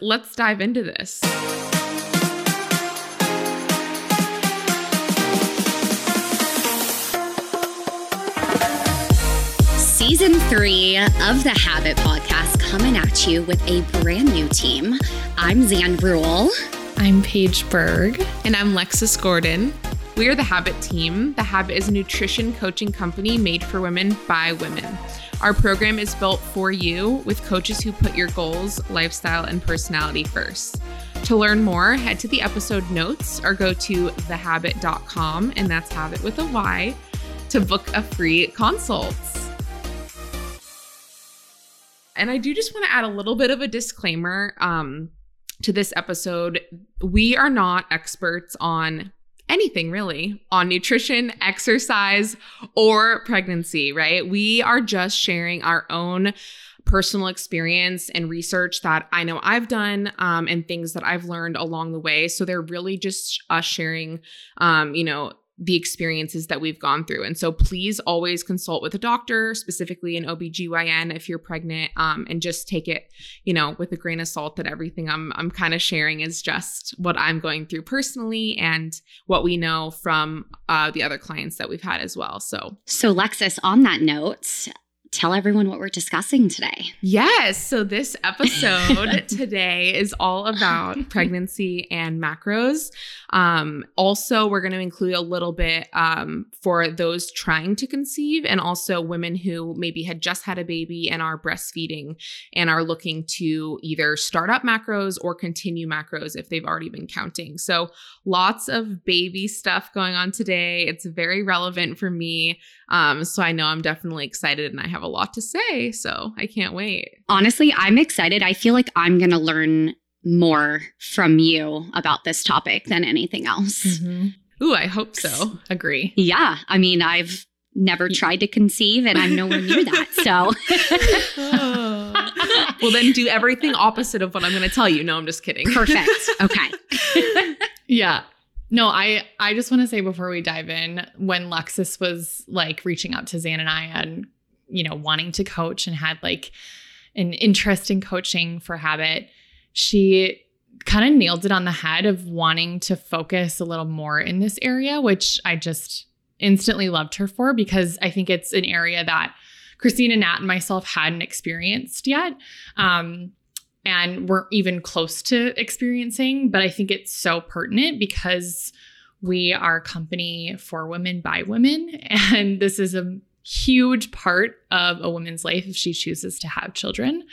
Let's dive into this. Season three of the Habyt Podcast coming at you with a brand new team. I'm Zan Brule. I'm Paige Berg. And I'm Lexus Gordon. We are the Habyt Team. The Habyt is a nutrition coaching company made for women by women. Our program is built for you with coaches who put your goals, lifestyle, and personality first. To learn more, head to the episode notes or go to thehabyt.com, and that's habit with a Y, to book a free consult. And I do just want to add a little bit of a disclaimer um, to this episode. We are not experts on anything really on nutrition, exercise, or pregnancy, right? We are just sharing our own personal experience and research that I know I've done um, and things that I've learned along the way. So they're really just us sharing, um, you know, the experiences that we've gone through. And so please always consult with a doctor, specifically an OBGYN if you're pregnant, um, and just take it, you know, with a grain of salt that everything I'm I'm kind of sharing is just what I'm going through personally and what we know from uh, the other clients that we've had as well. So So Lexus, on that note, tell everyone what we're discussing today. Yes. So, this episode today is all about pregnancy and macros. Um, also, we're going to include a little bit um, for those trying to conceive and also women who maybe had just had a baby and are breastfeeding and are looking to either start up macros or continue macros if they've already been counting. So, lots of baby stuff going on today. It's very relevant for me. Um, so, I know I'm definitely excited and I have a lot to say. So I can't wait. Honestly, I'm excited. I feel like I'm going to learn more from you about this topic than anything else. Mm-hmm. Ooh, I hope so. Agree. Yeah. I mean, I've never tried to conceive and I'm nowhere near that. So, well, then do everything opposite of what I'm going to tell you. No, I'm just kidding. Perfect. Okay. yeah. No, I I just want to say before we dive in, when Lexus was like reaching out to Zan and I and you know, wanting to coach and had like an interest in coaching for Habyt, she kind of nailed it on the head of wanting to focus a little more in this area, which I just instantly loved her for because I think it's an area that Christina, Nat, and myself hadn't experienced yet. Um, and weren't even close to experiencing, but I think it's so pertinent because we are a company for women by women. And this is a huge part of a woman's life if she chooses to have children.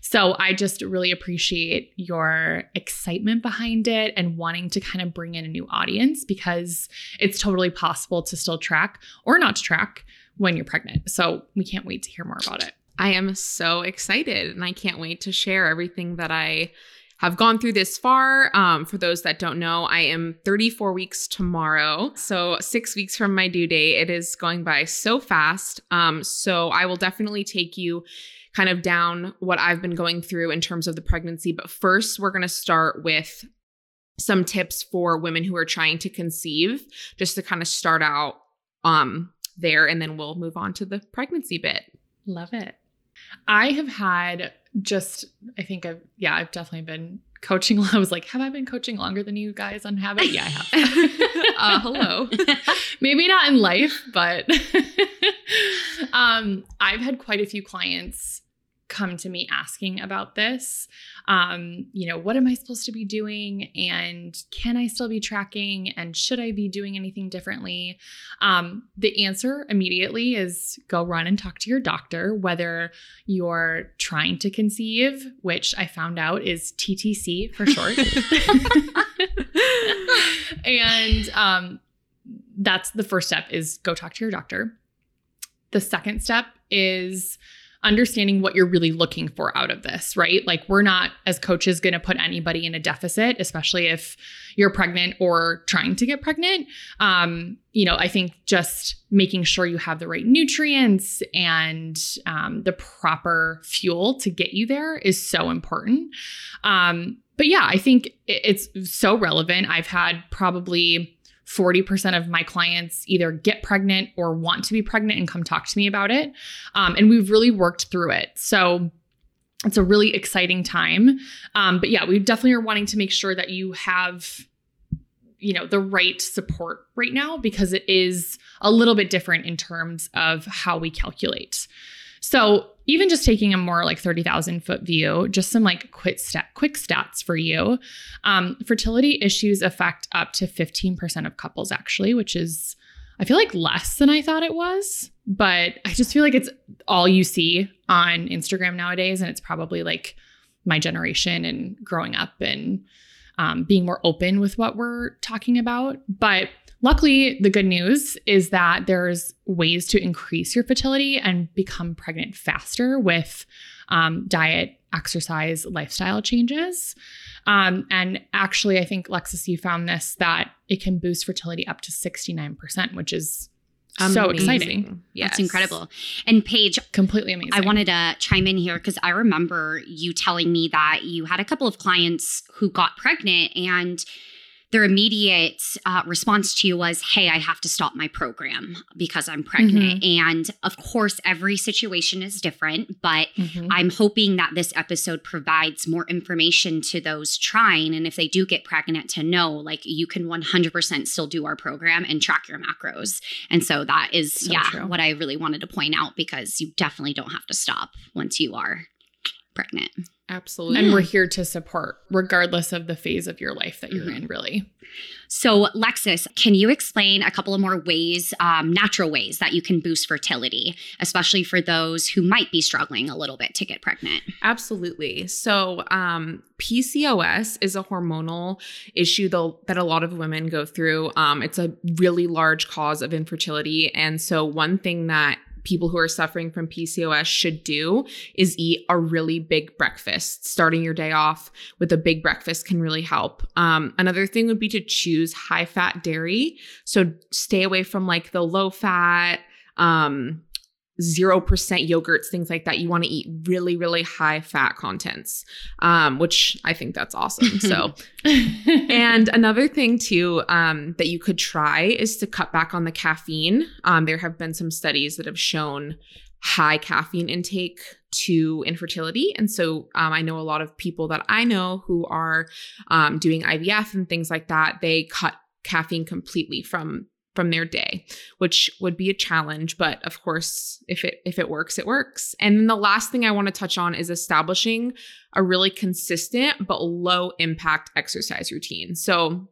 So I just really appreciate your excitement behind it and wanting to kind of bring in a new audience because it's totally possible to still track or not to track when you're pregnant. So we can't wait to hear more about it. I am so excited and I can't wait to share everything that I have gone through this far. Um, for those that don't know, I am 34 weeks tomorrow. So, six weeks from my due date. It is going by so fast. Um, so, I will definitely take you kind of down what I've been going through in terms of the pregnancy. But first, we're going to start with some tips for women who are trying to conceive, just to kind of start out um, there. And then we'll move on to the pregnancy bit. Love it. I have had just I think I've yeah, I've definitely been coaching. I was like, have I been coaching longer than you guys on Habyt? Yeah, I have. uh, hello. Maybe not in life, but um, I've had quite a few clients come to me asking about this. Um, you know, what am I supposed to be doing? And can I still be tracking? And should I be doing anything differently? Um, the answer immediately is go run and talk to your doctor, whether you're trying to conceive, which I found out is TTC for short. and um, that's the first step is go talk to your doctor. The second step is understanding what you're really looking for out of this, right? Like, we're not as coaches going to put anybody in a deficit, especially if you're pregnant or trying to get pregnant. Um, you know, I think just making sure you have the right nutrients and um, the proper fuel to get you there is so important. Um, but yeah, I think it's so relevant. I've had probably 40% of my clients either get pregnant or want to be pregnant and come talk to me about it. Um, and we've really worked through it. So it's a really exciting time. Um, but yeah, we definitely are wanting to make sure that you have you know the right support right now because it is a little bit different in terms of how we calculate so even just taking a more like 30,000 foot view, just some like quick stat, quick stats for you. Um, fertility issues affect up to 15% of couples actually, which is, I feel like less than I thought it was, but I just feel like it's all you see on Instagram nowadays. And it's probably like my generation and growing up and um, being more open with what we're talking about. But Luckily, the good news is that there's ways to increase your fertility and become pregnant faster with um, diet, exercise, lifestyle changes. Um, and actually, I think Lexus, you found this that it can boost fertility up to 69%, which is Amazing. so exciting. Yes. That's incredible. And Paige, completely amazing. I wanted to chime in here because I remember you telling me that you had a couple of clients who got pregnant and their immediate uh, response to you was, Hey, I have to stop my program because I'm pregnant. Mm-hmm. And of course, every situation is different, but mm-hmm. I'm hoping that this episode provides more information to those trying. And if they do get pregnant, to know like you can 100% still do our program and track your macros. And so that is, so yeah, true. what I really wanted to point out because you definitely don't have to stop once you are pregnant. Absolutely. And we're here to support, regardless of the phase of your life that you're mm-hmm. in, really. So, Lexus, can you explain a couple of more ways, um, natural ways that you can boost fertility, especially for those who might be struggling a little bit to get pregnant? Absolutely. So, um, PCOS is a hormonal issue that a lot of women go through. Um, it's a really large cause of infertility. And so, one thing that people who are suffering from PCOS should do is eat a really big breakfast. Starting your day off with a big breakfast can really help. Um, another thing would be to choose high fat dairy. So stay away from like the low fat, um, 0% yogurts, things like that. You want to eat really, really high fat contents, um, which I think that's awesome. So, and another thing too um, that you could try is to cut back on the caffeine. Um, there have been some studies that have shown high caffeine intake to infertility. And so um, I know a lot of people that I know who are um, doing IVF and things like that, they cut caffeine completely from from their day, which would be a challenge, but of course, if it if it works, it works. And then the last thing I want to touch on is establishing a really consistent but low impact exercise routine. So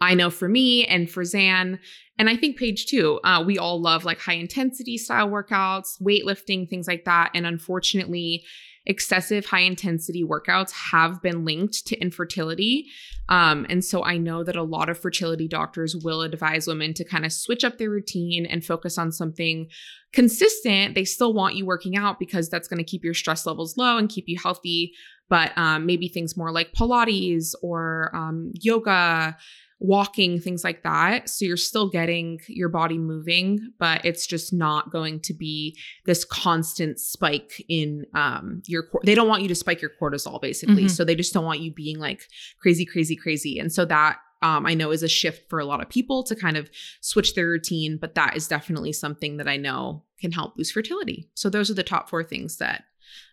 I know for me and for Zan, and I think Paige too, uh, we all love like high intensity style workouts, weightlifting, things like that. And unfortunately, excessive high intensity workouts have been linked to infertility. Um, and so I know that a lot of fertility doctors will advise women to kind of switch up their routine and focus on something consistent. They still want you working out because that's going to keep your stress levels low and keep you healthy. But um, maybe things more like Pilates or um, yoga walking, things like that. So you're still getting your body moving, but it's just not going to be this constant spike in um your they don't want you to spike your cortisol basically. Mm-hmm. So they just don't want you being like crazy crazy crazy. And so that um, I know is a shift for a lot of people to kind of switch their routine, but that is definitely something that I know can help boost fertility. So those are the top four things that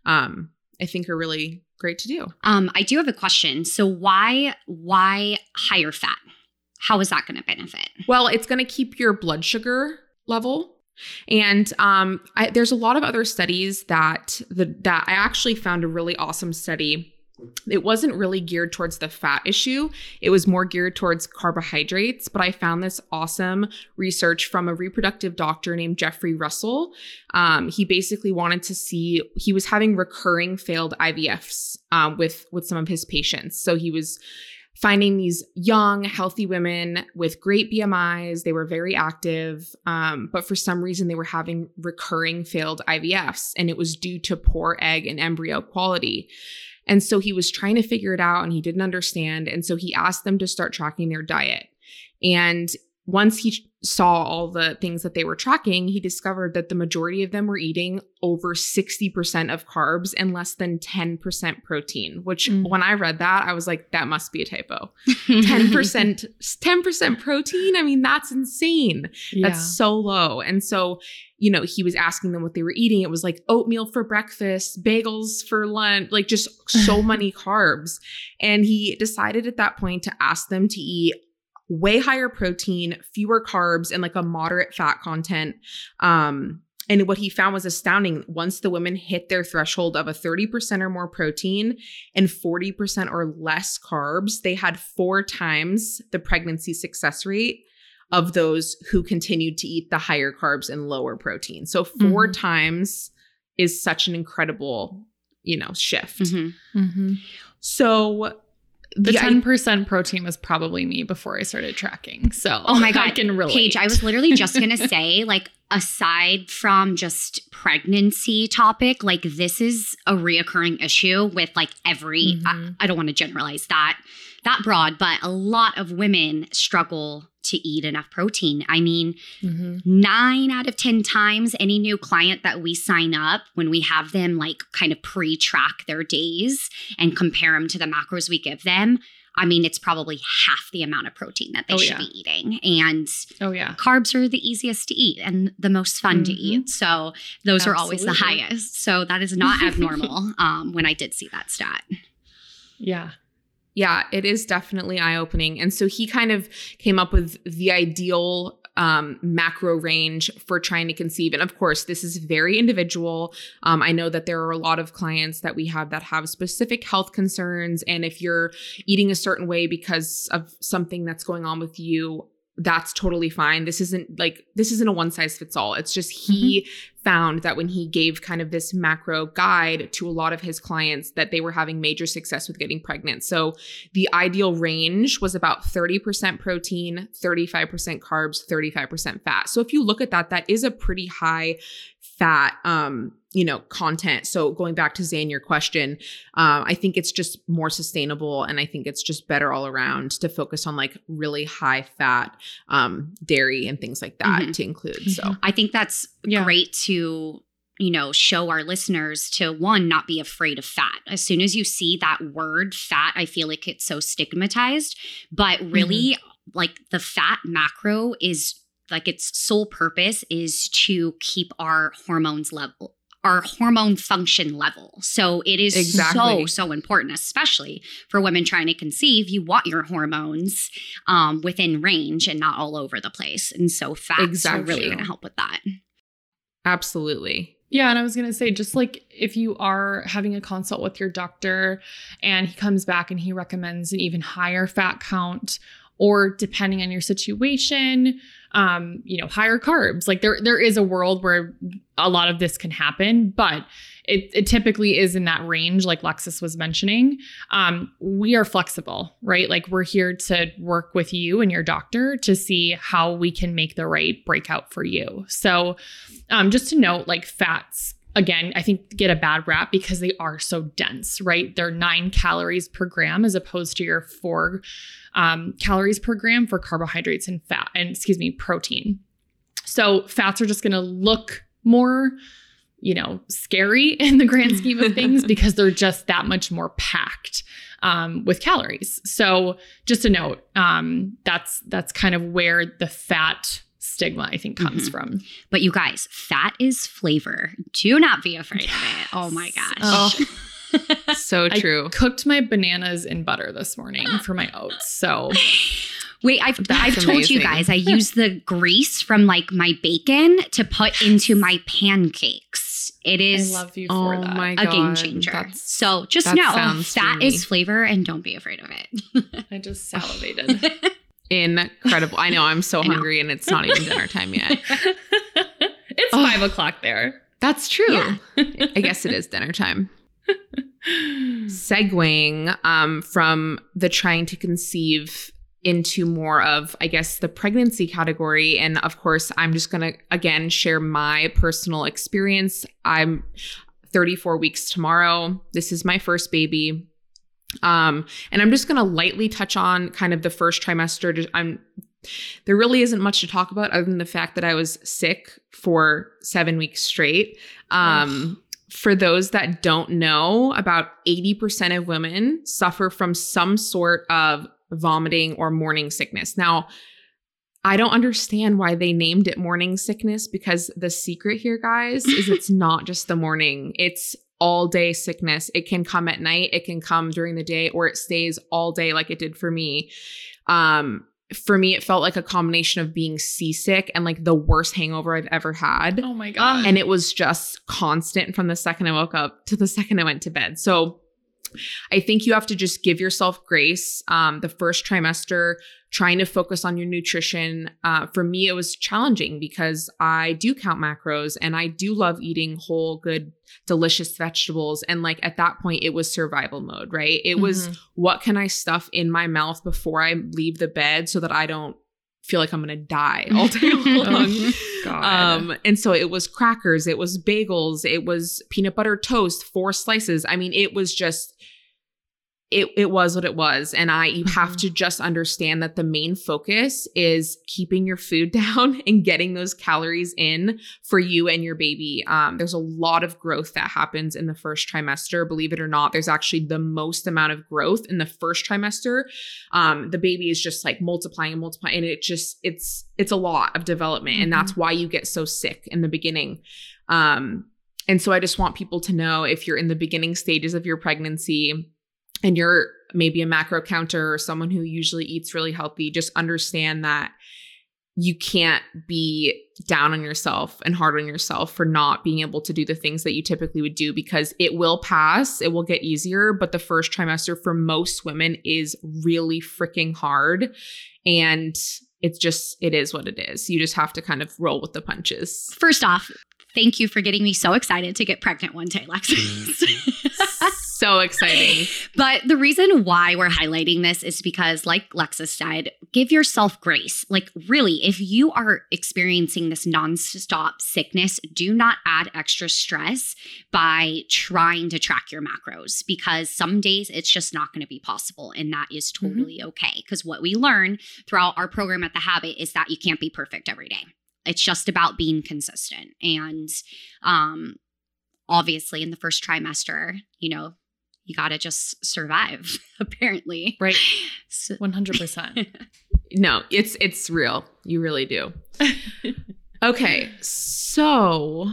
um, I think are really great to do. Um, I do have a question. So why why higher fat? How is that going to benefit? Well, it's going to keep your blood sugar level and um, I, there's a lot of other studies that the, that I actually found a really awesome study. It wasn't really geared towards the fat issue. It was more geared towards carbohydrates. But I found this awesome research from a reproductive doctor named Jeffrey Russell. Um, he basically wanted to see he was having recurring failed IVFs um, with with some of his patients. So he was finding these young, healthy women with great BMIs. They were very active, um, but for some reason they were having recurring failed IVFs, and it was due to poor egg and embryo quality. And so he was trying to figure it out and he didn't understand. And so he asked them to start tracking their diet. And once he saw all the things that they were tracking, he discovered that the majority of them were eating over 60% of carbs and less than 10% protein, which Mm. when I read that, I was like, that must be a typo. 10%, 10% protein? I mean, that's insane. Yeah. That's so low. And so, you know, he was asking them what they were eating. It was like oatmeal for breakfast, bagels for lunch, like just so many carbs. And he decided at that point to ask them to eat way higher protein, fewer carbs, and like a moderate fat content. Um, and what he found was astounding. Once the women hit their threshold of a 30% or more protein and 40% or less carbs, they had four times the pregnancy success rate of those who continued to eat the higher carbs and lower protein. So 4 Mhm. times is such an incredible, you know, shift. Mhm. Mhm. So The ten percent protein was probably me before I started tracking. So Oh my god, I can relate. Paige, I was literally just gonna say, like, aside from just pregnancy topic, like this is a reoccurring issue with like every. Mhm. I, I don't want to generalize that that broad, but a lot of women struggle to eat enough protein. I mean, Mhm. nine out of 10 times, any new client that we sign up, when we have them like kind of pre track their days and compare them to the macros we give them, I mean, it's probably half the amount of protein that they Oh, should yeah. be eating. And Oh yeah. carbs are the easiest to eat and the most fun to Mhm. eat. So those are always the highest. So that is not abnormal um, when I did see that stat. Yeah. Yeah, it is definitely eye opening. And so he kind of came up with the ideal um, macro range for trying to conceive. And of course, this is very individual. Um, I know that there are a lot of clients that we have that have specific health concerns. And if you're eating a certain way because of something that's going on with you, that's totally fine. This isn't like, this isn't a one size fits all. It's just he mm-hmm. found that when he gave kind of this macro guide to a lot of his clients that they were having major success with getting pregnant. So the ideal range was about 30% protein, 35% carbs, 35% fat. So if you look at that, that is a pretty high fat um you know content. So going back to zane your question um i think it's just more sustainable and i think it's just better all around to focus on like really high fat um dairy and things like that Mhm. to include so. I think that's Yeah. great to you know show our listeners to one not be afraid of fat. As soon as you see that word fat i feel like it's so stigmatized but really like the fat macro is like its sole purpose is to keep our hormones level our hormone function level. So it is so Exactly. so important especially for women trying to conceive. You want your hormones um, within range and not all over the place. And so fats are really going to help with that. Absolutely. Yeah, and I was going to say just like if you are having a consult with your doctor and he comes back and he recommends an even higher fat count or depending on your situation, um, you know, higher carbs. Like there there is a world where a lot of this can happen, but it, it typically is in that range, like Lexus was mentioning. Um, we are flexible, right? Like we're here to work with you and your doctor to see how we can make the right breakout for you. So um, just to note, like fats, again, I think get a bad rap because they are so dense, right? They're nine calories per gram as opposed to your four um, calories per gram for carbohydrates and fat, and excuse me, protein. So fats are just going to look more, you know, scary in the grand scheme of things because they're just that much more packed um, with calories. So just a note, um, that's that's kind of where the fat stigma I think comes Mhm. from. But you guys, fat is flavor. Do not be afraid of it. Oh my gosh. Oh. so I true cooked my bananas in butter this morning for my oats. So Wait, I've, That's I've told you guys I use the grease from like my bacon to put into my pancakes. It is I love you oh for that. my a game changer. That's- So just that know sounds fat dreamy. is flavor and don't be afraid of it. I just salivated. incredible i know i'm so hungry and it's not even dinner time yet it's Oh. five o'clock there. that's true Yeah. i guess it is dinner time segueing um, from the trying to conceive into more of, I guess, the pregnancy category. And of course, I'm just going to again share my personal experience. I'm 34 weeks tomorrow. This is my first baby. Um, and I'm just going to lightly touch on kind of the first trimester. Just- I'm there really isn't much to talk about other than the fact that I was sick for seven weeks straight. Um, for those that don't know, about 80% of women suffer from some sort of vomiting or morning sickness. Now, I don't understand why they named it morning sickness because the secret here, guys, is it's not just the morning. It's all day sickness. It can come at night, it can come during the day, or it stays all day like it did for me. Um, for me, it felt like a combination of being seasick and like the worst hangover I've ever had. Oh my god. And it was just constant from the second I woke up to the second I went to bed. So I think you have to just give yourself grace. Um, the first trimester, trying to focus on your nutrition. Uh, for me, it was challenging because I do count macros and I do love eating whole, good, delicious vegetables. And like at that point, it was survival mode, right? It mm-hmm. was what can I stuff in my mouth before I leave the bed so that I don't feel like I'm gonna die all day long. oh, um, and so it was crackers, it was bagels, it was peanut butter toast, four slices. I mean, it was just it it was what it was and i you have mm-hmm. to just understand that the main focus is keeping your food down and getting those calories in for you and your baby um, there's a lot of growth that happens in the first trimester believe it or not there's actually the most amount of growth in the first trimester um, the baby is just like multiplying and multiplying and it just it's it's a lot of development mm-hmm. and that's mm-hmm. why you get so sick in the beginning um, and so i just want people to know if you're in the beginning stages of your pregnancy and you're maybe a macro counter or someone who usually eats really healthy, just understand that you can't be down on yourself and hard on yourself for not being able to do the things that you typically would do because it will pass, it will get easier, but the first trimester for most women is really freaking hard and it's just it is what it is. You just have to kind of roll with the punches. First off, thank you for getting me so excited to get pregnant one day, Lexus. so exciting. But the reason why we're highlighting this is because, like Lexus said, give yourself grace. Like, really, if you are experiencing this nonstop sickness, do not add extra stress by trying to track your macros because some days it's just not going to be possible. And that is mm-hmm. totally mm-hmm. okay. Because what we learn throughout our program at The Habyt is that you can't be perfect every day. It's just about being consistent. And um, obviously, in the first trimester, you know, you got to just survive apparently. Right. So- 100% no it's it's real. You really do. Okay so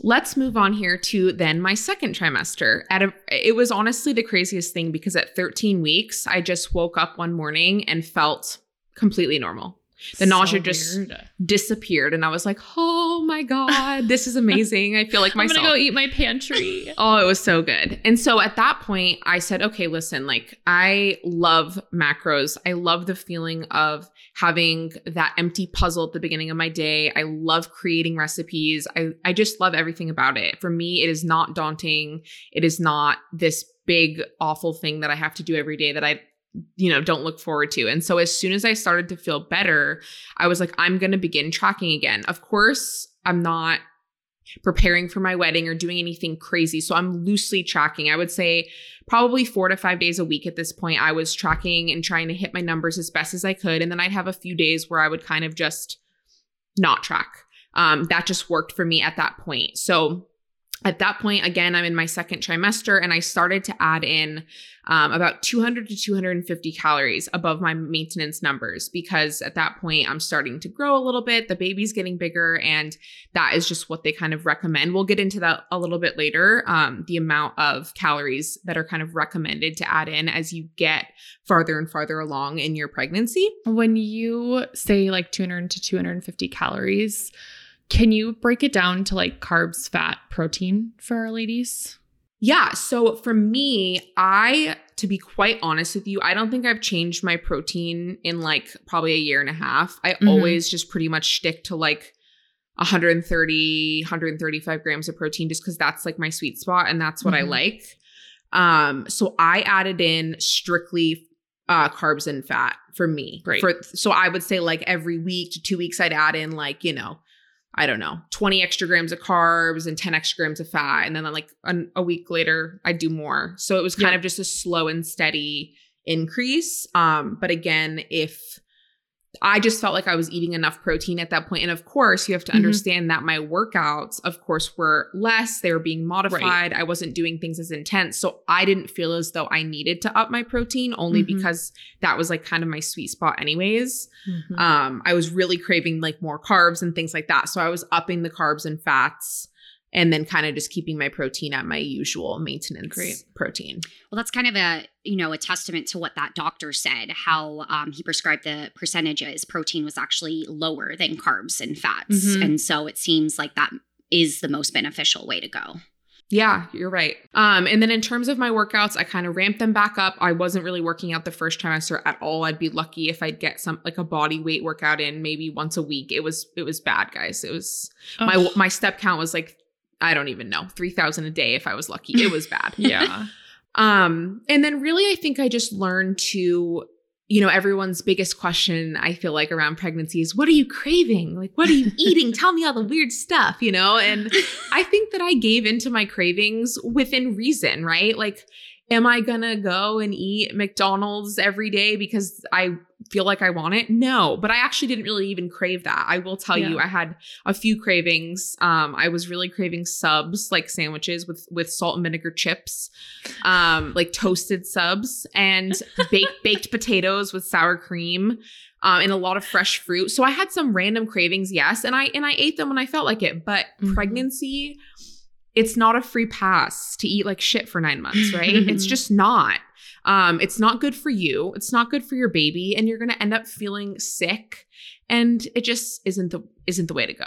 let's move on here to then my second trimester. At a it was honestly the craziest thing because at 13 weeks i just woke up one morning and felt completely normal the so nausea just weird. disappeared and i was like oh my god this is amazing. I feel like myself i'm gonna go eat my pantry. Oh it was so good. And so at that point i said okay listen like i love macros. I love the feeling of having that empty puzzle at the beginning of my day. I love creating recipes. I, I just love everything about it. For me it is not daunting. It is not this big awful thing that i have to do every day that i you know, don't look forward to. And so as soon as I started to feel better, I was like, I'm going to begin tracking again. Of course, I'm not preparing for my wedding or doing anything crazy. So I'm loosely tracking. I would say probably four to five days a week at this point. I was tracking and trying to hit my numbers as best as I could. And then I'd have a few days where I would kind of just not track. Um, that just worked for me at that point. So at that point, again, I'm in my second trimester and I started to add in um, about 200 to 250 calories above my maintenance numbers because at that point I'm starting to grow a little bit. The baby's getting bigger, and that is just what they kind of recommend. We'll get into that a little bit later. Um, the amount of calories that are kind of recommended to add in as you get farther and farther along in your pregnancy. When you say like 200 to 250 calories, can you break it down to like carbs, fat, protein for our ladies? Yeah. So for me, I, to be quite honest with you, I don't think I've changed my protein in like probably a year and a half. I mm-hmm. always just pretty much stick to like 130, 135 grams of protein just because that's like my sweet spot and that's what mm-hmm. I like. Um, so I added in strictly uh carbs and fat for me. Right. For so I would say like every week to two weeks I'd add in like, you know, I don't know, 20 extra grams of carbs and 10 extra grams of fat. And then like an, a week later, I'd do more. So it was kind of just a slow and steady increase. Um, but again, if I just felt like I was eating enough protein at that point. And of course, you have to Mhm. understand that my workouts, of course, were less. They were being modified. Right. I wasn't doing things as intense. So I didn't feel as though I needed to up my protein only Mhm. because that was like kind of my sweet spot, anyways. Mhm. Um, I was really craving like more carbs and things like that. So I was upping the carbs and fats and then kind of just keeping my protein at my usual maintenance Great. protein. Well, that's kind of a you know a testament to what that doctor said. How um, he prescribed the percentages. Protein was actually lower than carbs and fats, Mhm. and so it seems like that is the most beneficial way to go. Yeah, you're right. Um, and then in terms of my workouts, I kind of ramped them back up. I wasn't really working out the first trimester at all. I'd be lucky if I'd get some like a body weight workout in maybe once a week. It was it was bad, guys. It was Oh, my my step count was like I don't even know three thousand a day if I was lucky. It was bad. yeah. Um, and then really, I think I just learned to, you know, everyone's biggest question I feel like around pregnancy is what are you craving? Like, what are you eating? Tell me all the weird stuff, you know? And I think that I gave into my cravings within reason, right? Like, am I gonna go and eat McDonald's every day because I feel like I want it? No, but I actually didn't really even crave that. I will tell you, I had a few cravings. Um, I was really craving subs, like sandwiches with with salt and vinegar chips, um, like toasted subs, and baked baked potatoes with sour cream. Um, and a lot of fresh fruit. So I had some random cravings, yes, and I and I ate them when I felt like it. But Mhm. pregnancy, it's not a free pass to eat like shit for nine months, right? it's just not. Um, it's not good for you. It's not good for your baby, and you're gonna end up feeling sick. And it just isn't the isn't the way to go.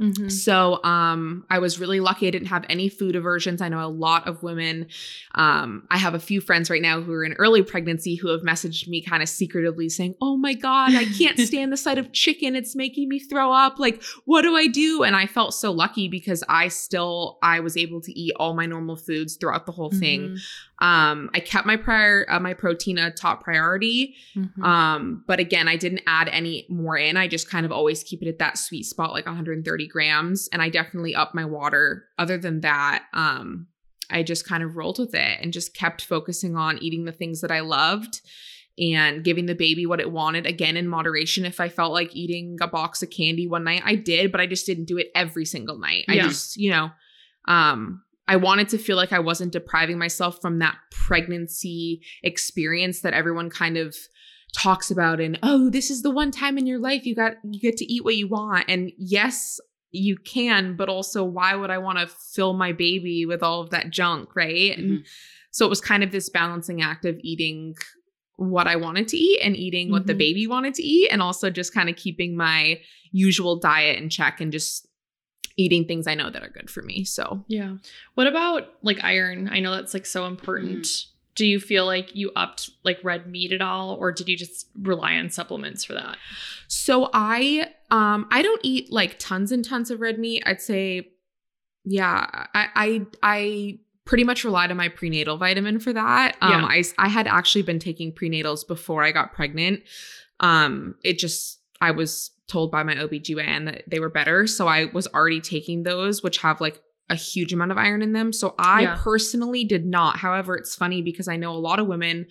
Mhm. So um I was really lucky I didn't have any food aversions. I know a lot of women um I have a few friends right now who are in early pregnancy who have messaged me kind of secretively saying, "Oh my god, I can't stand the sight of chicken. It's making me throw up. Like, what do I do?" And I felt so lucky because I still I was able to eat all my normal foods throughout the whole thing. Um I kept my prior uh, my protein a top priority. Mhm. Um, but again, I didn't add any more in. I just kind of always keep it at that sweet spot, like 130 grams. And I definitely up my water. Other than that, um, I just kind of rolled with it and just kept focusing on eating the things that I loved and giving the baby what it wanted again in moderation. If I felt like eating a box of candy one night, I did, but I just didn't do it every single night. I just, you know, um, I wanted to feel like I wasn't depriving myself from that pregnancy experience that everyone kind of talks about and oh this is the one time in your life you got you get to eat what you want. And yes you can but also why would i want to fill my baby with all of that junk right? And so it was kind of this balancing act of eating what i wanted to eat and eating what the Mhm. baby wanted to eat and also just kind of keeping my usual diet in check and just eating things i know that are good for me so Yeah. What about like iron? I know that's like so important. Do you feel like you upped like red meat at all or did you just rely on supplements for that? So I um I don't eat like tons and tons of red meat. I'd say yeah, I I I pretty much relied on my prenatal vitamin for that. Um Yeah. I had actually been taking prenatals before I got pregnant. Um it just I was told by my OBGYN that they were better, so I was already taking those which have like a huge amount of iron in them. So I Yeah. personally did not. However, it's funny because I know a lot of women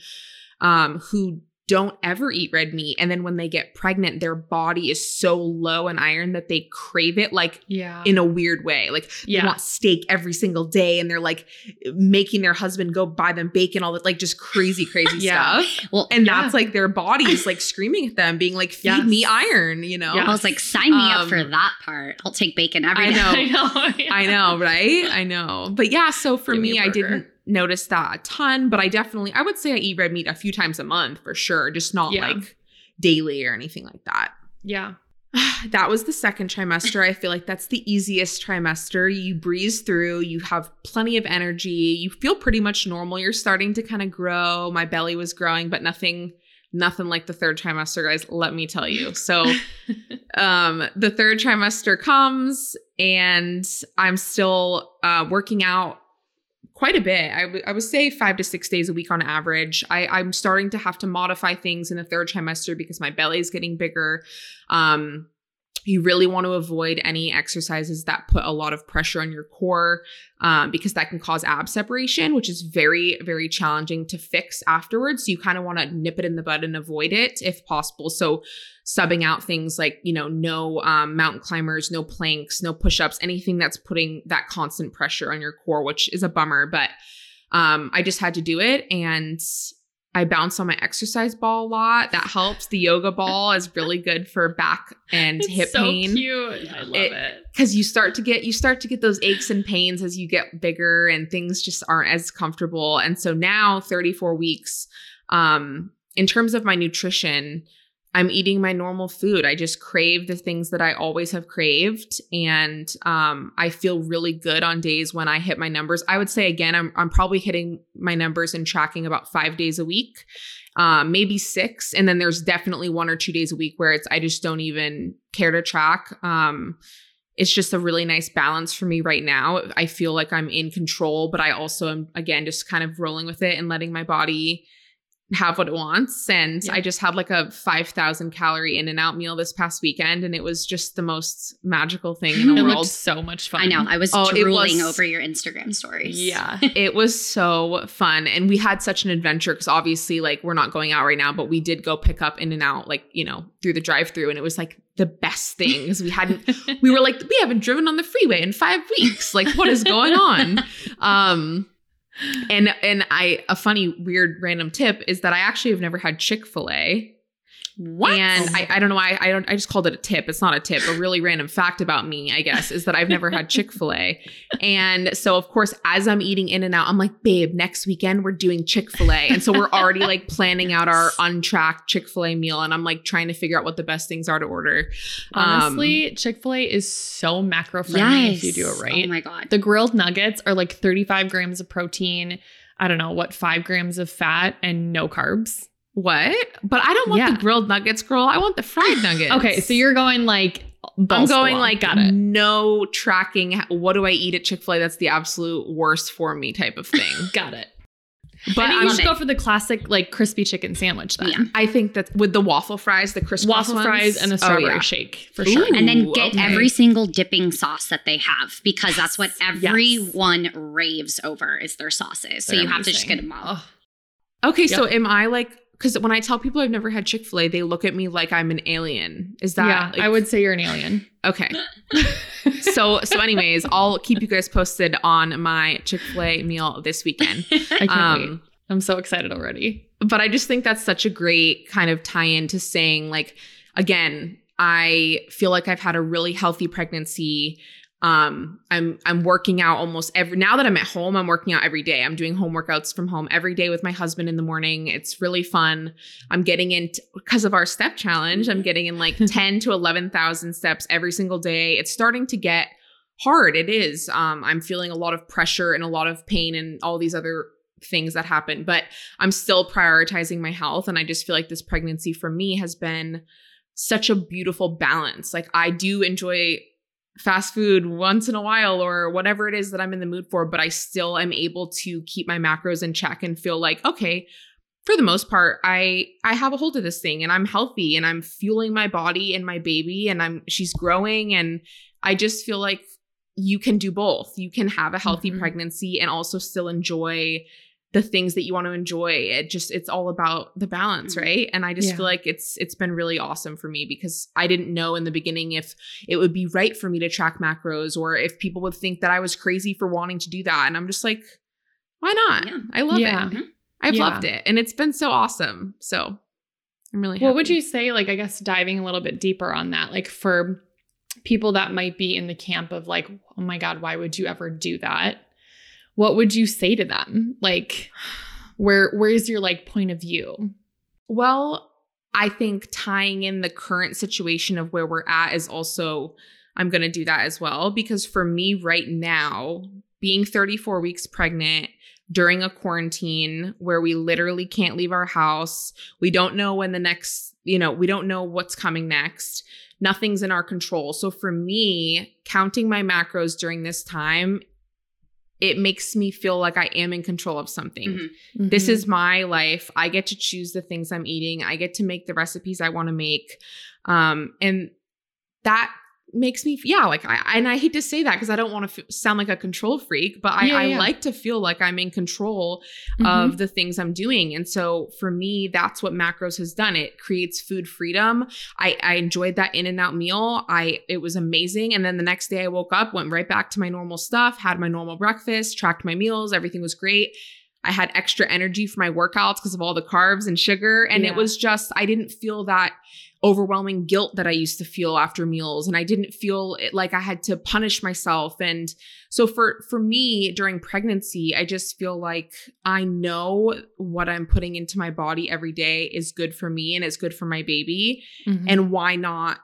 um, who don't ever eat red meat. And then when they get pregnant, their body is so low in iron that they crave it like Yeah. in a weird way. Like they yeah. want steak every single day and they're like making their husband go buy them bacon, all that, like just crazy, crazy Yeah. stuff. Well, And Yeah. that's like their bodies like screaming at them, being like, feed Yes. me iron, you know? Yeah. I was like, sign me up Um, for that part. I'll take bacon every I day. know. I know. yeah. I know, right? I know. But yeah, so for Give me me, a I burger. didn't notice that a ton, but I definitely, I would say I eat red meat a few times a month for sure, just not Yeah. like daily or anything like that. Yeah. that was the second trimester. I feel like that's the easiest trimester. You breeze through, you have plenty of energy, you feel pretty much normal. You're starting to kind of grow. My belly was growing, but nothing nothing like the third trimester, guys, let me tell you. So um the third trimester comes and I'm still uh working out quite a bit. I would- I would say five to six days a week on average. I, I'm starting to have to modify things in the third trimester because my belly is getting bigger. Um, you really want to avoid any exercises that put a lot of pressure on your core um, because that can cause ab separation, which is very, very challenging to fix afterwards. So you kind of want to nip it in the bud and avoid it if possible. So subbing out things like, you know, no um, mountain climbers, no planks, no push ups, anything that's putting that constant pressure on your core, which is a bummer. But um, I just had to do it. And I bounce on my exercise ball a lot. That helps. The yoga ball is really good for back and It's hip so pain. cute. I love It-. Because you start to get you start to get those aches and pains as you get bigger and things just aren't as comfortable. And so now, 34 weeks, um, in terms of my nutrition, I'm eating my normal food. I just crave the things that I always have craved. And um, I feel really good on days when I hit my numbers. I would say, again, I'm, I'm probably hitting my numbers and tracking about five days a week, um, maybe six. And then there's definitely one or two days a week where it's, I just don't even care to track. Um, it's just a really nice balance for me right now. I feel like I'm in control, but I also am, again, just kind of rolling with it and letting my body have what it wants. And Yeah. I just had like a 5,000 calorie in and out meal this past weekend, and it was just the most magical thing in the It world. so much fun. I know. I was Oh, drooling was- over your Instagram stories. Yeah. it was so fun. And we had such an adventure because obviously, like, we're not going out right now, but we did go pick up in and out, like, you know, through the drive through. And it was like the best thing because we hadn't we were like, we haven't driven on the freeway in five weeks. Like, what is going on? Um, and and I a funny, weird, random tip is that I actually have never had Chick Fil A. What? And I, I don't know why I don't I just called it a tip. It's not a tip. A really random fact about me, I guess, is that I've never had Chick-fil-A. And so of course, as I'm eating in and out, I'm like, babe, next weekend we're doing Chick-fil-A. And so we're already like planning out our untracked Chick-fil-A meal. And I'm like trying to figure out what the best things are to order. Um, Honestly, Chick fil A is so macro friendly if you do it right. Oh my god. the grilled nuggets are like 35 grams of protein. I don't know what, five grams of fat and no carbs. What? But I don't want Yeah. the grilled nuggets, girl. I want the fried nuggets. Okay, so you're going like I'm going wall. like got it. no tracking. What do I eat at Chick Fil A? That's the absolute worst for me type of thing. Got it. But I think I'm- you should go for the classic like crispy chicken sandwich then. Yeah. I think that with the waffle fries, the crisscross Waffle ones- fries and a Oh, strawberry yeah. shake for sure. And then get okay. every single dipping sauce that they have because that's what Yes. everyone raves over is their sauces. So They're you have to just get them all. Oh, Okay, so am I like? Because when I tell people I've never had Chick Fil A, they look at me like I'm an alien. Is that? yeah, like- I would say you're an alien. Okay. so so anyways, I'll keep you guys posted on my Chick Fil A meal this weekend. I can't wait. Um, I'm so excited already. but I just think that's such a great kind of tie in to saying, like, again, I feel like I've had a really healthy pregnancy. Um, I'm I'm working out almost every now that I'm at home, I'm working out every day. I'm doing home workouts from home every day with my husband in the morning. It's really fun. I'm getting in because of our step challenge, I'm getting in like 10 to 11,000 steps every single day. It's starting to get hard. It is. Um, I'm feeling a lot of pressure and a lot of pain and all these other things that happen, but I'm still prioritizing my health. And I just feel like this pregnancy for me has been such a beautiful balance. Like I do enjoy fast food once in a while or whatever it is that I'm in the mood for, but I still am able to keep my macros in check and feel like, okay, for the most part, I I have a hold of this thing and I'm healthy and I'm fueling my body and my baby and I'm she's growing and I just feel like you can do both. You can have a healthy Mhm. pregnancy and also still enjoy the things that you want to enjoy. It just it's all about the balance, Mhm. right? And I just Yeah. feel like it's it's been really awesome for me because I didn't know in the beginning if it would be right for me to track macros or if people would think that I was crazy for wanting to do that. And I'm just like, why not? Yeah. I love Yeah. it. I've Yeah. loved it. And it's been so awesome. So I'm really What would you say, like, I guess diving a little bit deeper on that, like for people that might be in the camp of like, oh my God, why would you ever do that? What would you say to them? Like, where where's your like point of view? Well, I think tying in the current situation of where we're at is also, I'm going to do that as well. Because for me right now, being 34 weeks pregnant during a quarantine where we literally can't leave our house, we don't know when the next, you know, we don't know what's coming next. Nothing's in our control. So for me, counting my macros during this time, it makes me feel like I am in control of something. Mhm. This Mm-hmm. is my life. I get to choose the things I'm eating. I get to make the recipes I want to make. Um, and that makes me yeah like i and i hate to say that because i don't want to f- sound like a control freak but i, Yeah, I yeah. like to feel like i'm in control Mhm. of the things i'm doing and so for me that's what macros has done it creates food freedom i i enjoyed that in and out meal i it was amazing and then the next day i woke up went right back to my normal stuff had my normal breakfast tracked my meals everything was great I had extra energy for my workouts because of all the carbs and sugar. And Yeah. it was just, I didn't feel that overwhelming guilt that I used to feel after meals. And I didn't feel it like I had to punish myself. And so for, for me during pregnancy, I just feel like I know what I'm putting into my body every day is good for me and it's good for my baby. Mhm. And why not,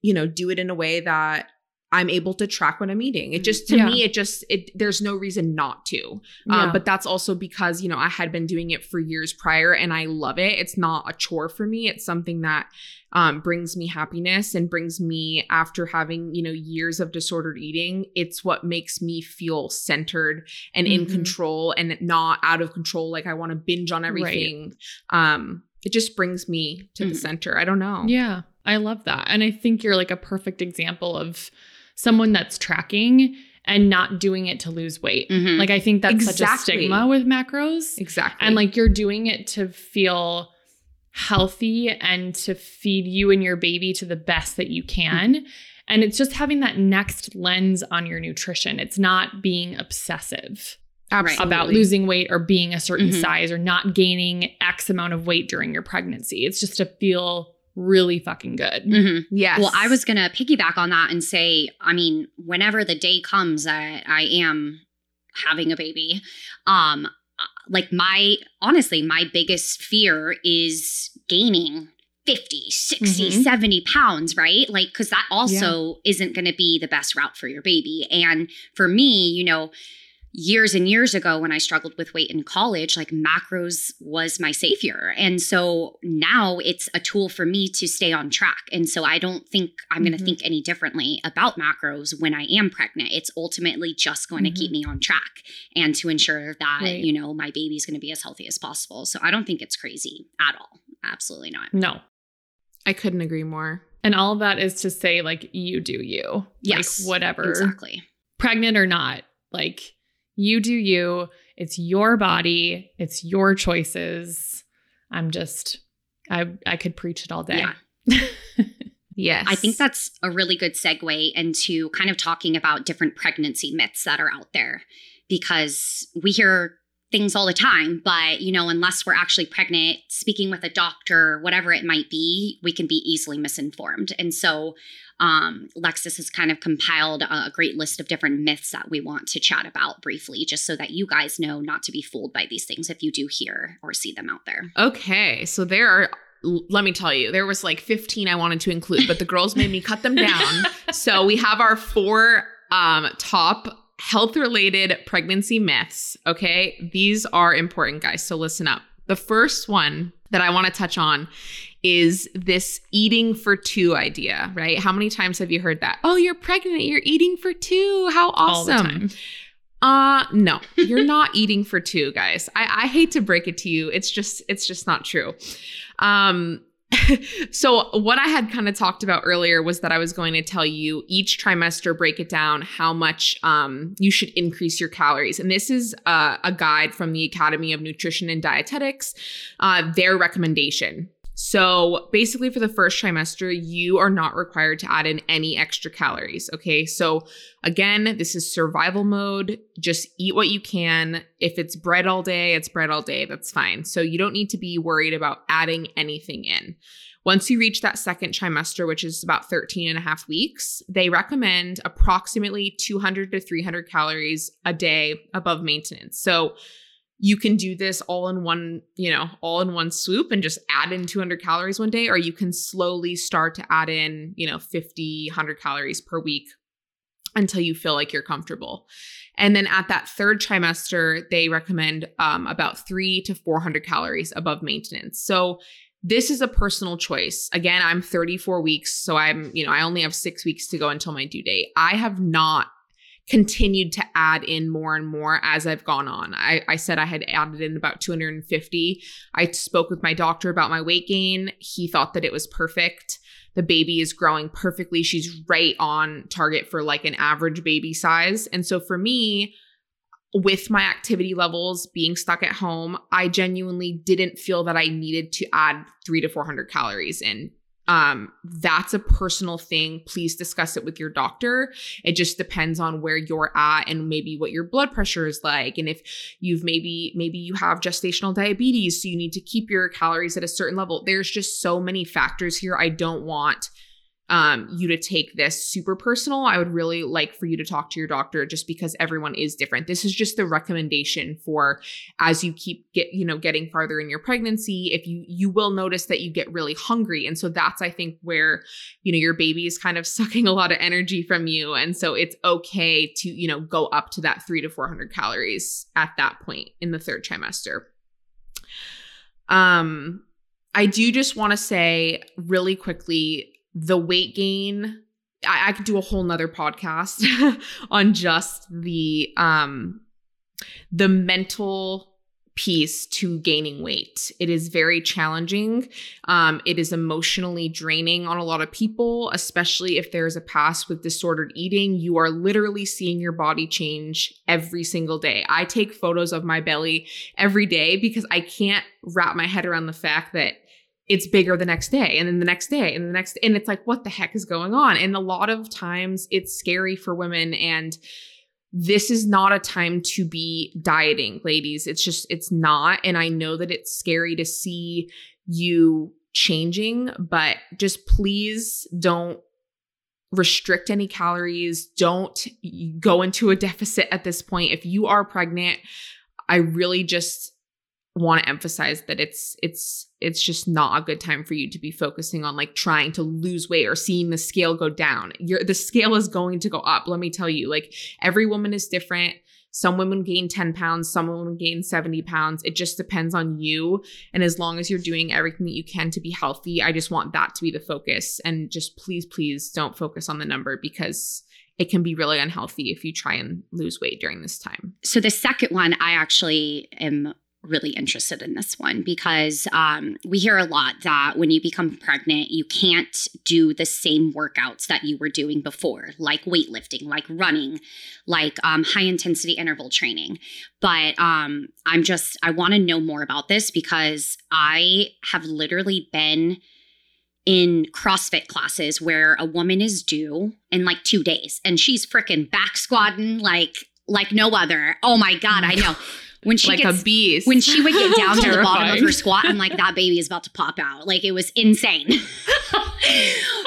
you know, do it in a way that I'm able to track what I'm eating. It just to Yeah. me, it just it there's no reason not to. Yeah. Um, but that's also because, you know, I had been doing it for years prior and I love it. It's not a chore for me. It's something that um, brings me happiness and brings me after having, you know, years of disordered eating. It's what makes me feel centered and in Mhm. control and not out of control. Like I want to binge on everything. Um, it just brings me to the Mhm. center. I don't know. Yeah, I love that. And I think you're like a perfect example of someone that's tracking and not doing it to lose weight. Mhm. Like I think that's such a Exactly. stigma with macros. Exactly. And like you're doing it to feel healthy and to feed you and your baby to the best that you can. And it's just having that next lens on your nutrition. It's not being obsessive Absolutely. about losing weight or being a certain Mhm. size or not gaining X amount of weight during your pregnancy. It's just to feel really fucking good. Mhm. Yes. Well, I was going to piggyback on that and say, I mean, whenever the day comes that I am having a baby, um, like my, honestly, my biggest fear is gaining 50, 60, Mhm. 70 pounds, right? Like, because that also isn't going to be the best route for your baby. And for me, you know, years and years ago when I struggled with weight in college, like macros was my savior. And so now it's a tool for me to stay on track. And so I don't think I'm going Mhm. to think any differently about macros when I am pregnant. It's ultimately just going Mhm. to keep me on track and to ensure that, Right. you know, my baby's going to be as healthy as possible. So I don't think it's crazy at all. Absolutely not. No. I couldn't agree more. And all of that is to say, like, you do you. Yes, Like, whatever. Exactly. Pregnant or not, like, you do you. It's your body, it's your choices. I'm just, I, I could preach it all day. Yeah. Yes. I think that's a really good segue into kind of talking about different pregnancy myths that are out there because we hear things all the time, but you know, unless we're actually pregnant, speaking with a doctor, whatever it might be, we can be easily misinformed. And so, um, Lexus has kind of compiled a, a great list of different myths that we want to chat about briefly, just so that you guys know not to be fooled by these things if you do hear or see them out there. Okay, so there are let me tell you, there was like 15 I wanted to include, but the girls made me cut them down. so we have our four um top health related pregnancy myths, okay? These are important guys, so listen up. The first one that I want to touch on is this eating for two idea, right? How many times have you heard that? Oh, you're pregnant, you're eating for two. How All the awesome. time. Uh no, you're not eating for two, guys. I, I hate to break it to you. It's just it's just not true. Um so what I had kind of talked about earlier was that I was going to tell you each trimester break it down how much um, you should increase your calories, and this is uh, a guide from the Academy of Nutrition and Dietetics, uh, their recommendation. So basically, for the first trimester, you are not required to add in any extra calories. Okay, so Again, this is survival mode. Just eat what you can. If it's bread all day, it's bread all day. That's fine. So you don't need to be worried about adding anything in. Once you reach that second trimester, which is about 13 and a half weeks, they recommend approximately 200 to 300 calories a day above maintenance. So you can do this all in one, you know, all in one swoop and just add in 200 calories one day, or you can slowly start to add in, you know, 50, 100 calories per week until you feel like you're comfortable. And then at that third trimester, they recommend um, about three to 400 calories above maintenance. So this is a personal choice. Again, I'm 34 weeks, so I'm, you know, I only have six weeks to go until my due date. I have not continued to add in more and more as I've gone on. I, I said I had added in about 250. I spoke with my doctor about my weight gain. He thought that it was perfect the baby is growing perfectly. She's right on target for like an average baby size. And so for me, with my activity levels being stuck at home, I genuinely didn't feel that I needed to add three to 400 calories in um that's a personal thing. Please discuss it with your doctor. It just depends on where you're at and maybe what your blood pressure is like. And if you've maybe maybe you have gestational diabetes so you need to keep your calories at a certain level. There's just so many factors here. I don't want um, you to take this super personal. I would really like for you to talk to your doctor just because everyone is different. This is just the recommendation for as you keep get, you know, getting farther in your pregnancy, if you you will notice that you get really hungry. And so that's I think where, you know, your baby is kind of sucking a lot of energy from you. And so it's okay to, you know, go up to that 3 to 400 calories at that point in the third trimester. Um I do just want to say really quickly the weight gain I, I could do a whole nother podcast on just the um the mental piece to gaining weight. It is very challenging. Um, it is emotionally draining on a lot of people, especially if there's a past with disordered eating. You are literally seeing your body change every single day. I take photos of my belly every day because I can't wrap my head around the fact that it's bigger the next day and then the next day and the next and it's like what the heck is going on? And a lot of times it's scary for women and this is not a time to be dieting ladies. It's just it's not and i know that it's scary to see you changing but just please don't restrict any calories. Don't go into a deficit at this point. If you are pregnant i really just want to emphasize that it's it's it's just not a good time for you to be focusing on like trying to lose weight or seeing the scale go down. Your the scale is going to go up. Let me tell you, like every woman is different. Some women gain 10 pounds, some women gain 70 pounds. It just depends on you. And as long as you're doing everything that you can to be healthy, I just want that to be the focus. And just please, please don't focus on the number because it can be really unhealthy if you try and lose weight during this time. So the second one, I actually am really interested in this one because um, we hear a lot that when you become pregnant, you can't do the same workouts that you were doing before, like weightlifting, like running, like um, high intensity interval training. But um, I'm just, I want to know more about this because I have literally been in CrossFit classes where a woman is due in like two days and she's freaking back squatting like like no other. Oh my god, I know when she like gets, a beast. when she would get down to the bottom of her squat, I'm like, that baby is about to pop out. Like it was insane.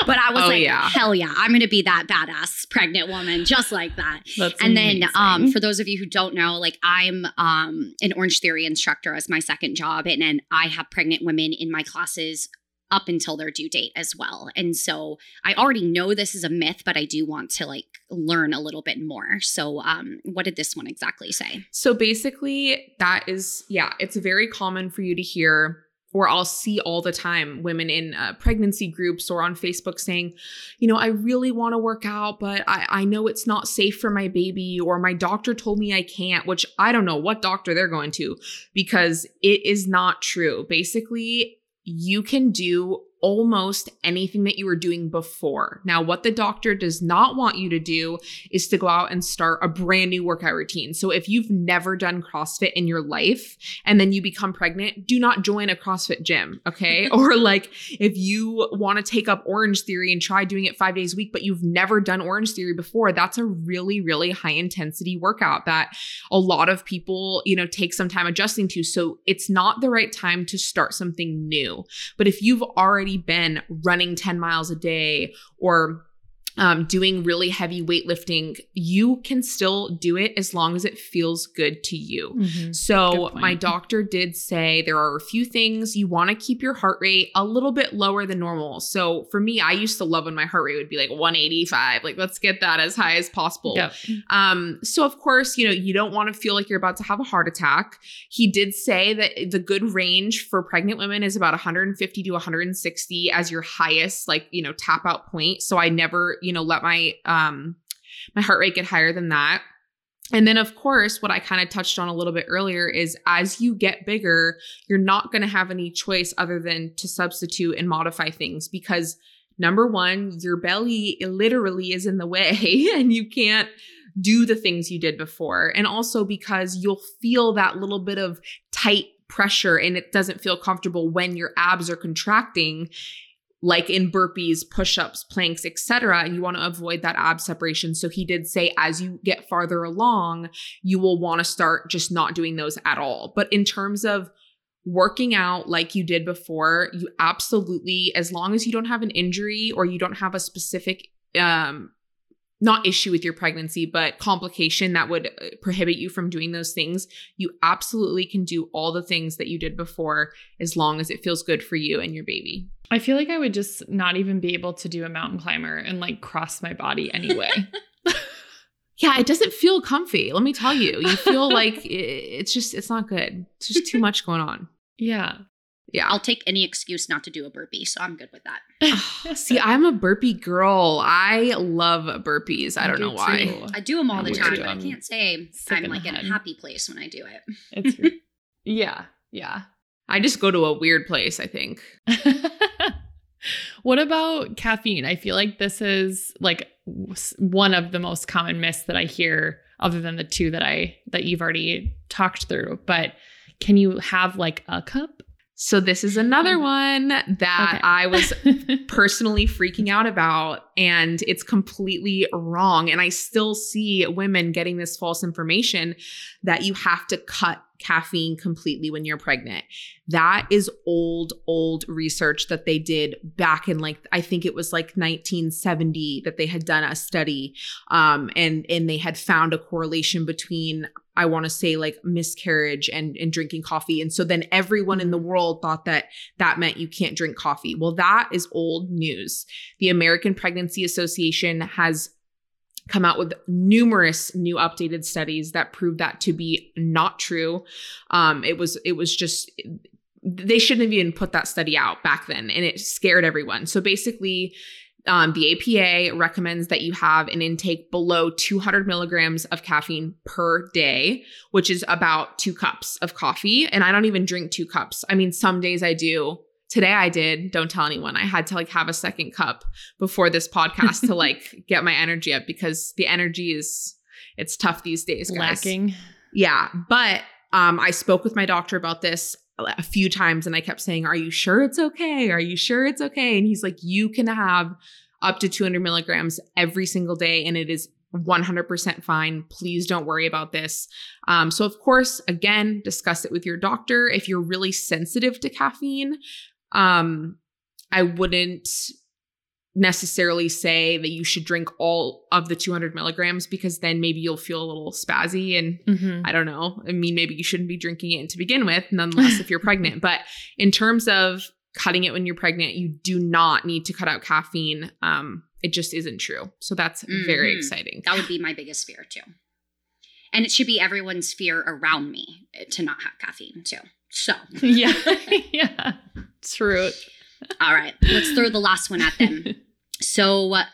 but I was Oh, like, yeah. hell yeah, I'm gonna be that badass pregnant woman just like that. That's And then um, for those of you who don't know, like I'm um, an Orange Theory instructor as my second job, and then I have pregnant women in my classes up until their due date as well. And so I already know this is a myth, but I do want to like learn a little bit more. So um, what did this one exactly say? So basically, that is, yeah, it's very common for you to hear, or I'll see all the time women in uh, pregnancy groups or on Facebook saying, you know, I really want to work out, but I, I know it's not safe for my baby, or my doctor told me I can't, which I don't know what doctor they're going to because it is not true. Basically, you can do almost anything that you were doing before. Now, what the doctor does not want you to do is to go out and start a brand new workout routine. So, if you've never done CrossFit in your life and then you become pregnant, do not join a CrossFit gym, okay? or like if you want to take up Orange Theory and try doing it five days a week, but you've never done Orange Theory before, that's a really, really high intensity workout that a lot of people, you know, take some time adjusting to. So, it's not the right time to start something new. But if you've already been running 10 miles a day or um, doing really heavy weightlifting, you can still do it as long as it feels good to you. Mhm. So, my doctor did say there are a few things you want to keep your heart rate a little bit lower than normal. So, for me, I used to love when my heart rate would be like 185. Like, let's get that as high as possible. Yep. Um, so of course, you know, you don't want to feel like you're about to have a heart attack. He did say that the good range for pregnant women is about 150 to 160 as your highest, like, you know, tap out point. So I never, you know, let my um my heart rate get higher than that. And then, of course, what I kind of touched on a little bit earlier is as you get bigger, you're not going to have any choice other than to substitute and modify things because number one, your belly literally is in the way and you can't do the things you did before. And also because you'll feel that little bit of tight pressure and it doesn't feel comfortable when your abs are contracting like in burpees, push-ups, planks, etc. And you want to avoid that ab separation. So he did say as you get farther along, you will want to start just not doing those at all. But in terms of working out like you did before, you absolutely as long as you don't have an injury or you don't have a specific um not issue with your pregnancy, but complication that would uh, prohibit you from doing those things, you absolutely can do all the things that you did before as long as it feels good for you and your baby. I feel like I would just not even be able to do a mountain climber and like cross my body anyway. yeah, it doesn't feel comfy. Let me tell you. You feel like it's just, it's not good. It's just too much going on. Yeah. Yeah. I'll take any excuse not to do a burpee, so I'm good with that. Oh, see, I'm a burpee girl. I love burpees. I, don't know why. Too. I do them all I the do time, but I can't say sick I'm in like in a happy place when I do it. It's yeah, yeah. I just go to a weird place, I think. what about caffeine? I feel like this is like one of the most common myths that I hear other than the two that I that you've already talked through. But can you have like a cup? So this is another mm. one that Okay. I was personally freaking out about and it's completely wrong and i still see women getting this false information that you have to cut caffeine completely when you're pregnant. That is old old research that they did back in like i think it was like 1970 that they had done a study um and and they had found a correlation between i want to say like miscarriage and and drinking coffee. And so then everyone in the world thought that that meant you can't drink coffee. Well that is old news. The American Pregnancy Association has come out with numerous new updated studies that prove that to be not true. Um, it was it was just they shouldn't have even put that study out back then, and it scared everyone. So basically. Um, the APA recommends that you have an intake below 200 milligrams of caffeine per day, which is about two cups of coffee. And I don't even drink two cups. I mean, some days I do, today I did. Don't tell anyone. I had to like have a second cup before this podcast to like get my energy up because the energy is it's tough these days. Guys. lacking. Yeah, but um, I spoke with my doctor about this a few times, and I kept saying, "Are you sure it's okay? Are you sure it's okay?" And he's like, "You can have up to 200 milligrams every single day, and it is 100% fine. Please don't worry about this." Um, so, of course, again, discuss it with your doctor if you're really sensitive to caffeine. Um, I wouldn't necessarily say that you should drink all of the 200 milligrams because then maybe you'll feel a little spazzy and Mhm. I don't know. I mean, maybe you shouldn't be drinking it to begin with, nonetheless, if you're pregnant. But in terms of cutting it when you're pregnant, you do not need to cut out caffeine. Um, it just isn't true. So that's very Mhm. exciting. That would be my biggest fear too. And it should be everyone's fear around me to not have caffeine too. So, yeah, yeah. Truth. all right, let's throw the last one at them. So, uh,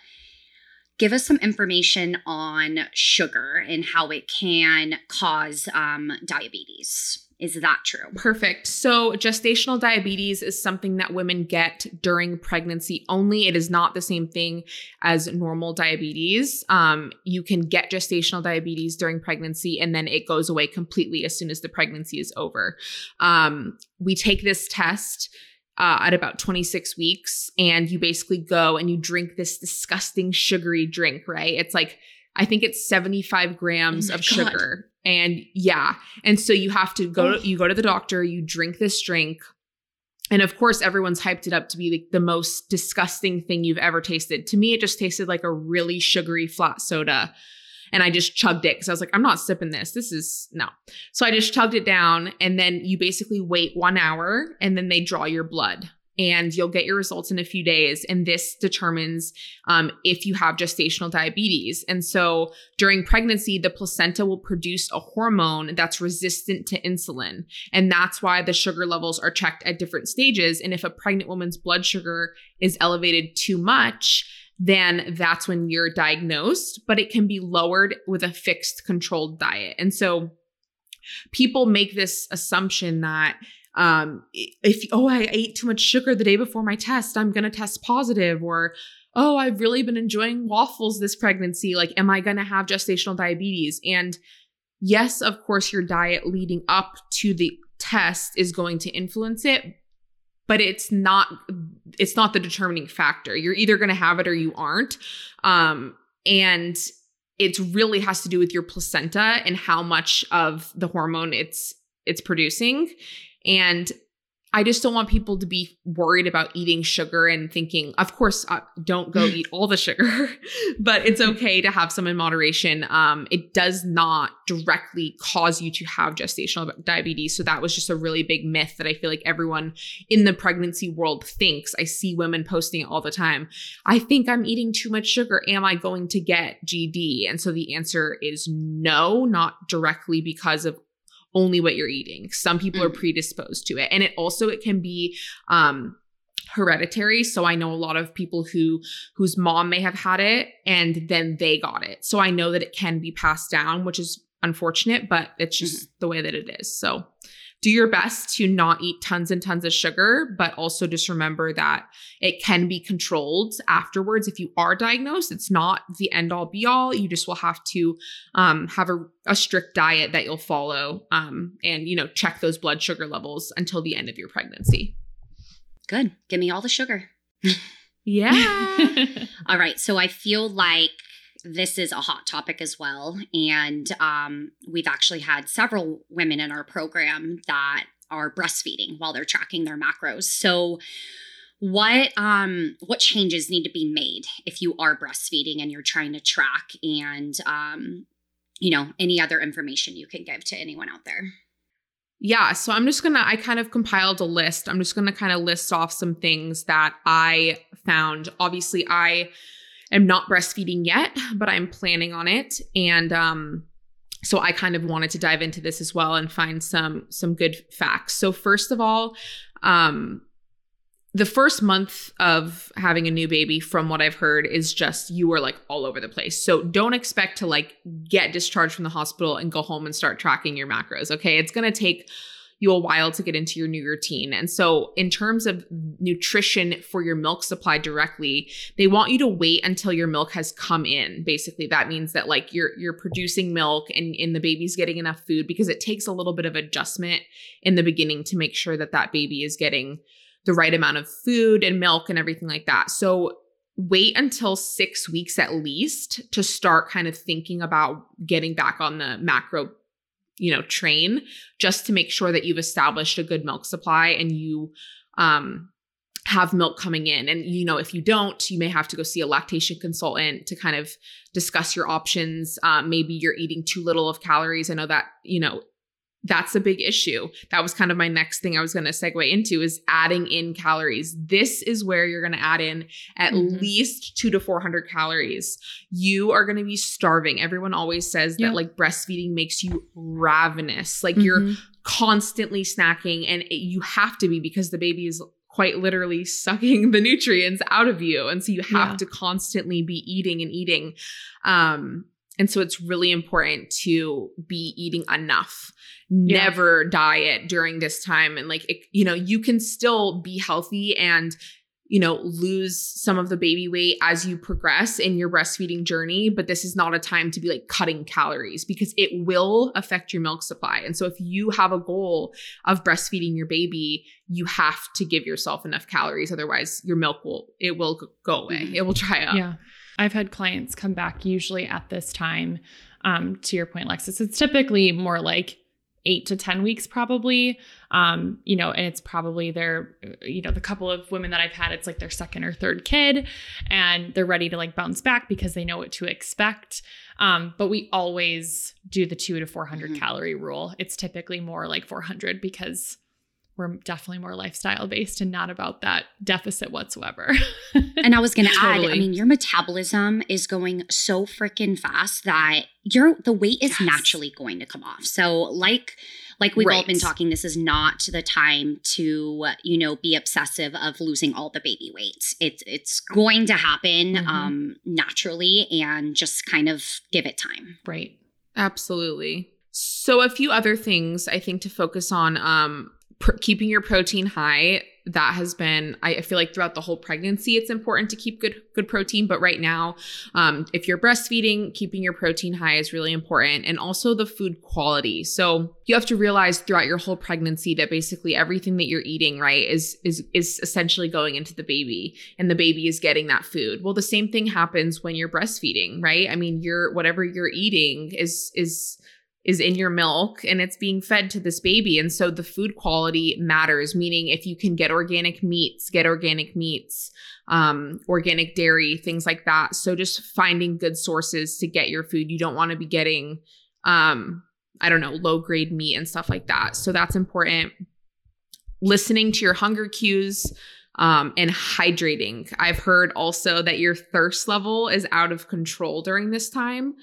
give us some information on sugar and how it can cause um, diabetes. Is that true? Perfect. So, gestational diabetes is something that women get during pregnancy only. It is not the same thing as normal diabetes. Um, you can get gestational diabetes during pregnancy and then it goes away completely as soon as the pregnancy is over. Um, we take this test. Uh, at about 26 weeks, and you basically go and you drink this disgusting sugary drink, right? It's like, I think it's 75 grams Oh of God. sugar. And yeah, and so you have to go, you go to the doctor, you drink this drink. And of course, everyone's hyped it up to be like the most disgusting thing you've ever tasted. To me, it just tasted like a really sugary flat soda. And I just chugged it because I was like, I'm not sipping this. This is no. So I just chugged it down. And then you basically wait one hour and then they draw your blood. And you'll get your results in a few days. And this determines um, if you have gestational diabetes. And so during pregnancy, the placenta will produce a hormone that's resistant to insulin. And that's why the sugar levels are checked at different stages. And if a pregnant woman's blood sugar is elevated too much, then that's when you're diagnosed, but it can be lowered with a fixed controlled diet. And so people make this assumption that um, if oh I ate too much sugar the day before my test, I'm gonna test positive, or oh I've really been enjoying waffles this pregnancy, like am I gonna have gestational diabetes? And yes, of course, your diet leading up to the test is going to influence it, but it's not it's not the determining factor. You're either going to have it or you aren't. Um, and it really has to do with your placenta and how much of the hormone it's it's producing and I just don't want people to be worried about eating sugar and thinking, of course, uh, don't go eat all the sugar, but it's okay to have some in moderation. Um, it does not directly cause you to have gestational diabetes. So that was just a really big myth that I feel like everyone in the pregnancy world thinks. I see women posting it all the time. I think I'm eating too much sugar. Am I going to get GD? And so the answer is no, not directly because of only what you're eating. Some people mm. are predisposed to it. And it also it can be um hereditary so i know a lot of people who whose mom may have had it and then they got it so i know that it can be passed down which is unfortunate but it's just mm-hmm. the way that it is so do your best to not eat tons and tons of sugar, but also just remember that it can be controlled afterwards. If you are diagnosed, it's not the end all be all. You just will have to um, have a, a, strict diet that you'll follow um, and, you know, check those blood sugar levels until the end of your pregnancy. Good. Give me all the sugar. yeah. all right. So I feel like this is a hot topic as well. And um, we've actually had several women in our program that are breastfeeding while they're tracking their macros. So, what um what changes need to be made if you are breastfeeding and you're trying to track and um you know any other information you can give to anyone out there yeah, so I'm just gonna, I kind of compiled a list. I'm just gonna kind of list off some things that I found. Obviously, I am not breastfeeding yet, but I'm planning on it. And um, so I kind of wanted to dive into this as well and find some some good facts. So first of all, um, the first month of having a new baby, from what I've heard, is just you are like all over the place. So don't expect to like get discharged from the hospital and go home and start tracking your macros. Okay, it's gonna take you a while to get into your new routine. And so, in terms of nutrition for your milk supply directly, they want you to wait until your milk has come in. Basically, that means that like you're you're producing milk and, and the baby's getting enough food because it takes a little bit of adjustment in the beginning to make sure that that baby is getting the right amount of food and milk and everything like that. So wait until six weeks at least to start kind of thinking about getting back on the macro you know, train just to make sure that you've established a good milk supply and you um have milk coming in. And, you know, if you don't, you may have to go see a lactation consultant to kind of discuss your options. Um, maybe you're eating too little of calories. I know that, you know, that's a big issue. That was kind of my next thing I was going to segue into is adding in calories. This is where you're going to add in at mm-hmm. least 2 to 400 calories. You are going to be starving. Everyone always says yep. that like breastfeeding makes you ravenous. Like mm-hmm. you're constantly snacking and it, you have to be because the baby is quite literally sucking the nutrients out of you and so you have yeah. to constantly be eating and eating um and so it's really important to be eating enough yeah. never diet during this time. And like it, you know you can still be healthy and you know lose some of the baby weight as you progress in your breastfeeding journey. But this is not a time to be like cutting calories because it will affect your milk supply. And so if you have a goal of breastfeeding your baby you have to give yourself enough calories. Otherwise your milk will it will go away. Mm-hmm. it will dry up. Yeah. I've had clients come back usually at this time um, to your point lexus it's typically more like eight to 10 weeks, probably. Um, you know, and it's probably their, you know, the couple of women that I've had, it's like their second or third kid, and they're ready to like bounce back because they know what to expect. Um, but we always do the two to 400 mm-hmm. calorie rule. It's typically more like 400 because we're definitely more lifestyle based and not about that deficit whatsoever. and I was going to totally. add, I mean, your metabolism is going so freaking fast that your the weight is yes. naturally going to come off. So like like we've right. all been talking this is not the time to you know be obsessive of losing all the baby weight it's it's going to happen mm-hmm. um naturally and just kind of give it time right absolutely so a few other things i think to focus on um pr- keeping your protein high that has been I, feel like throughout the whole pregnancy it's important to keep good good protein but right now um, if you're breastfeeding keeping your protein high is really important and also the food quality. So you have to realize throughout your whole pregnancy that basically everything that you're eating right is is is essentially going into the baby and the baby is getting that food. Well the same thing happens when you're breastfeeding right? I mean you're whatever you're eating is is is in your milk and it's being fed to this baby. And so the food quality matters, meaning if you can get organic meats, get organic meats, um, organic dairy, things like that. So just finding good sources to get your food. You don't want to be getting, um, I don't know, low grade meat and stuff like that. So that's important. Listening to your hunger cues um, and hydrating. I've heard also that your thirst level is out of control during this time.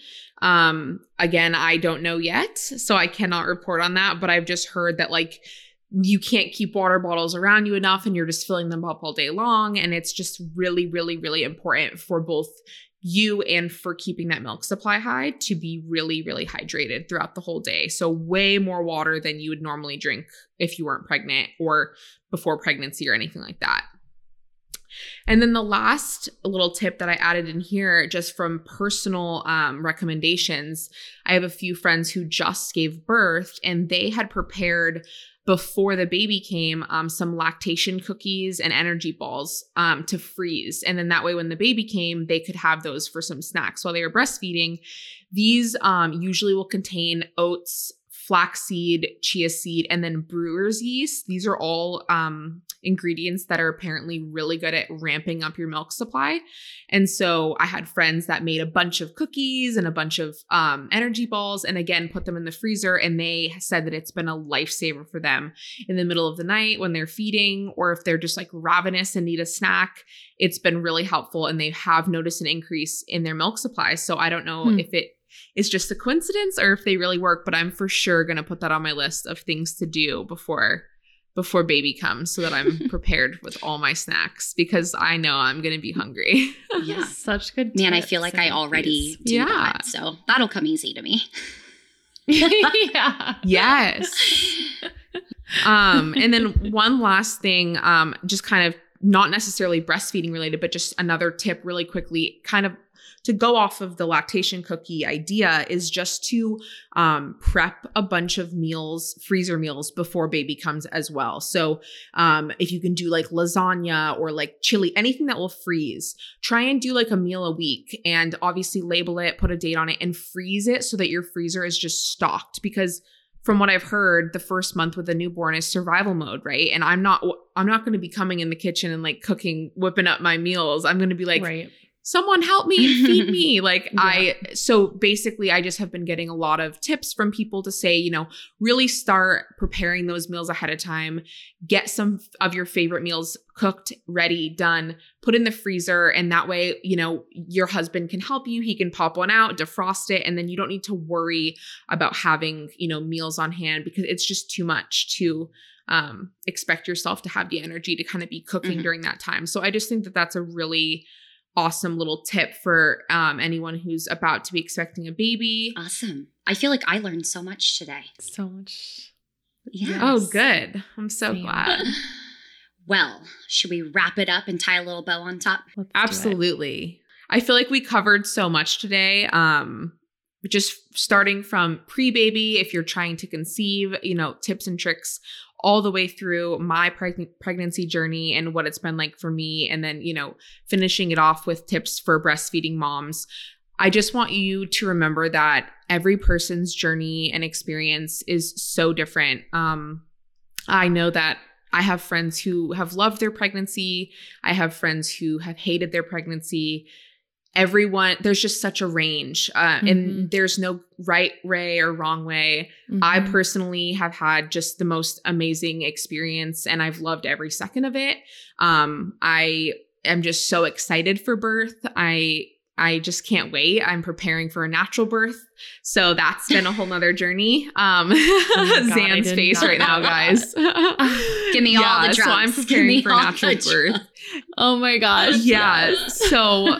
Um, again, I don't know yet, so I cannot report on that, but I've just heard that like you can't keep water bottles around you enough and you're just filling them up all day long. And it's just really, really, really important for both you and for keeping that milk supply high to be really, really hydrated throughout the whole day. So, way more water than you would normally drink if you weren't pregnant or before pregnancy or anything like that. And then the last little tip that I added in here, just from personal um, recommendations, I have a few friends who just gave birth and they had prepared before the baby came um, some lactation cookies and energy balls um, to freeze. And then that way, when the baby came, they could have those for some snacks while they were breastfeeding. These um, usually will contain oats, flaxseed, chia seed, and then brewer's yeast. These are all um, ingredients that are apparently really good at ramping up your milk supply. And so I had friends that made a bunch of cookies and a bunch of um, energy balls, and again, put them in the freezer. And they said that it's been a lifesaver for them in the middle of the night when they're feeding, or if they're just like ravenous and need a snack. It's been really helpful, and they have noticed an increase in their milk supply. So I don't know hmm. if it is just a coincidence or if they really work, but I'm for sure going to put that on my list of things to do before before baby comes so that I'm prepared with all my snacks because I know I'm going to be hungry. yeah. Such good Man, I feel like I already do yeah. that. So that'll come easy to me. yeah. Yes. um and then one last thing um just kind of not necessarily breastfeeding related but just another tip really quickly kind of to go off of the lactation cookie idea is just to um, prep a bunch of meals, freezer meals before baby comes as well. So um, if you can do like lasagna or like chili, anything that will freeze, try and do like a meal a week and obviously label it, put a date on it, and freeze it so that your freezer is just stocked because from what I've heard, the first month with a newborn is survival mode, right? And I'm not I'm not going to be coming in the kitchen and like cooking, whipping up my meals. I'm going to be like, right someone help me feed me. Like yeah. i so basically i just have been getting a lot of tips from people to say you know really start preparing those meals ahead of time. Get some of your favorite meals cooked ready done. Put in the freezer and that way you know your husband can help you. He can pop one out defrost it and then you don't need to worry about having you know meals on hand because it's just too much to um, expect yourself to have the energy to kind of be cooking mm-hmm. during that time. So i just think that that's a really awesome little tip for um, anyone who's about to be expecting a baby. Awesome. I feel like I learned so much today. So much. Yes. Oh, good. I'm so Damn. glad. well, should we wrap it up and tie a little bow on top? Let's Absolutely. I feel like we covered so much today. Um, just starting from pre-baby if you're trying to conceive, you know, tips and tricks all the way through my preg- pregnancy journey and what it's been like for me and then you know finishing it off with tips for breastfeeding moms. I just want you to remember that every person's journey and experience is so different. Um i know that I have friends who have loved their pregnancy. I have friends who have hated their pregnancy everyone there's just such a range uh, mm-hmm. and there's no right way or wrong way mm-hmm. i personally have had just the most amazing experience and i've loved every second of it um i am just so excited for birth i I just can't wait. I'm preparing for a natural birth. So that's been a whole nother journey. Um oh Zan's face right now, guys. Give me yeah, all the drugs. So I'm preparing for natural birth. Oh my gosh. Yeah. So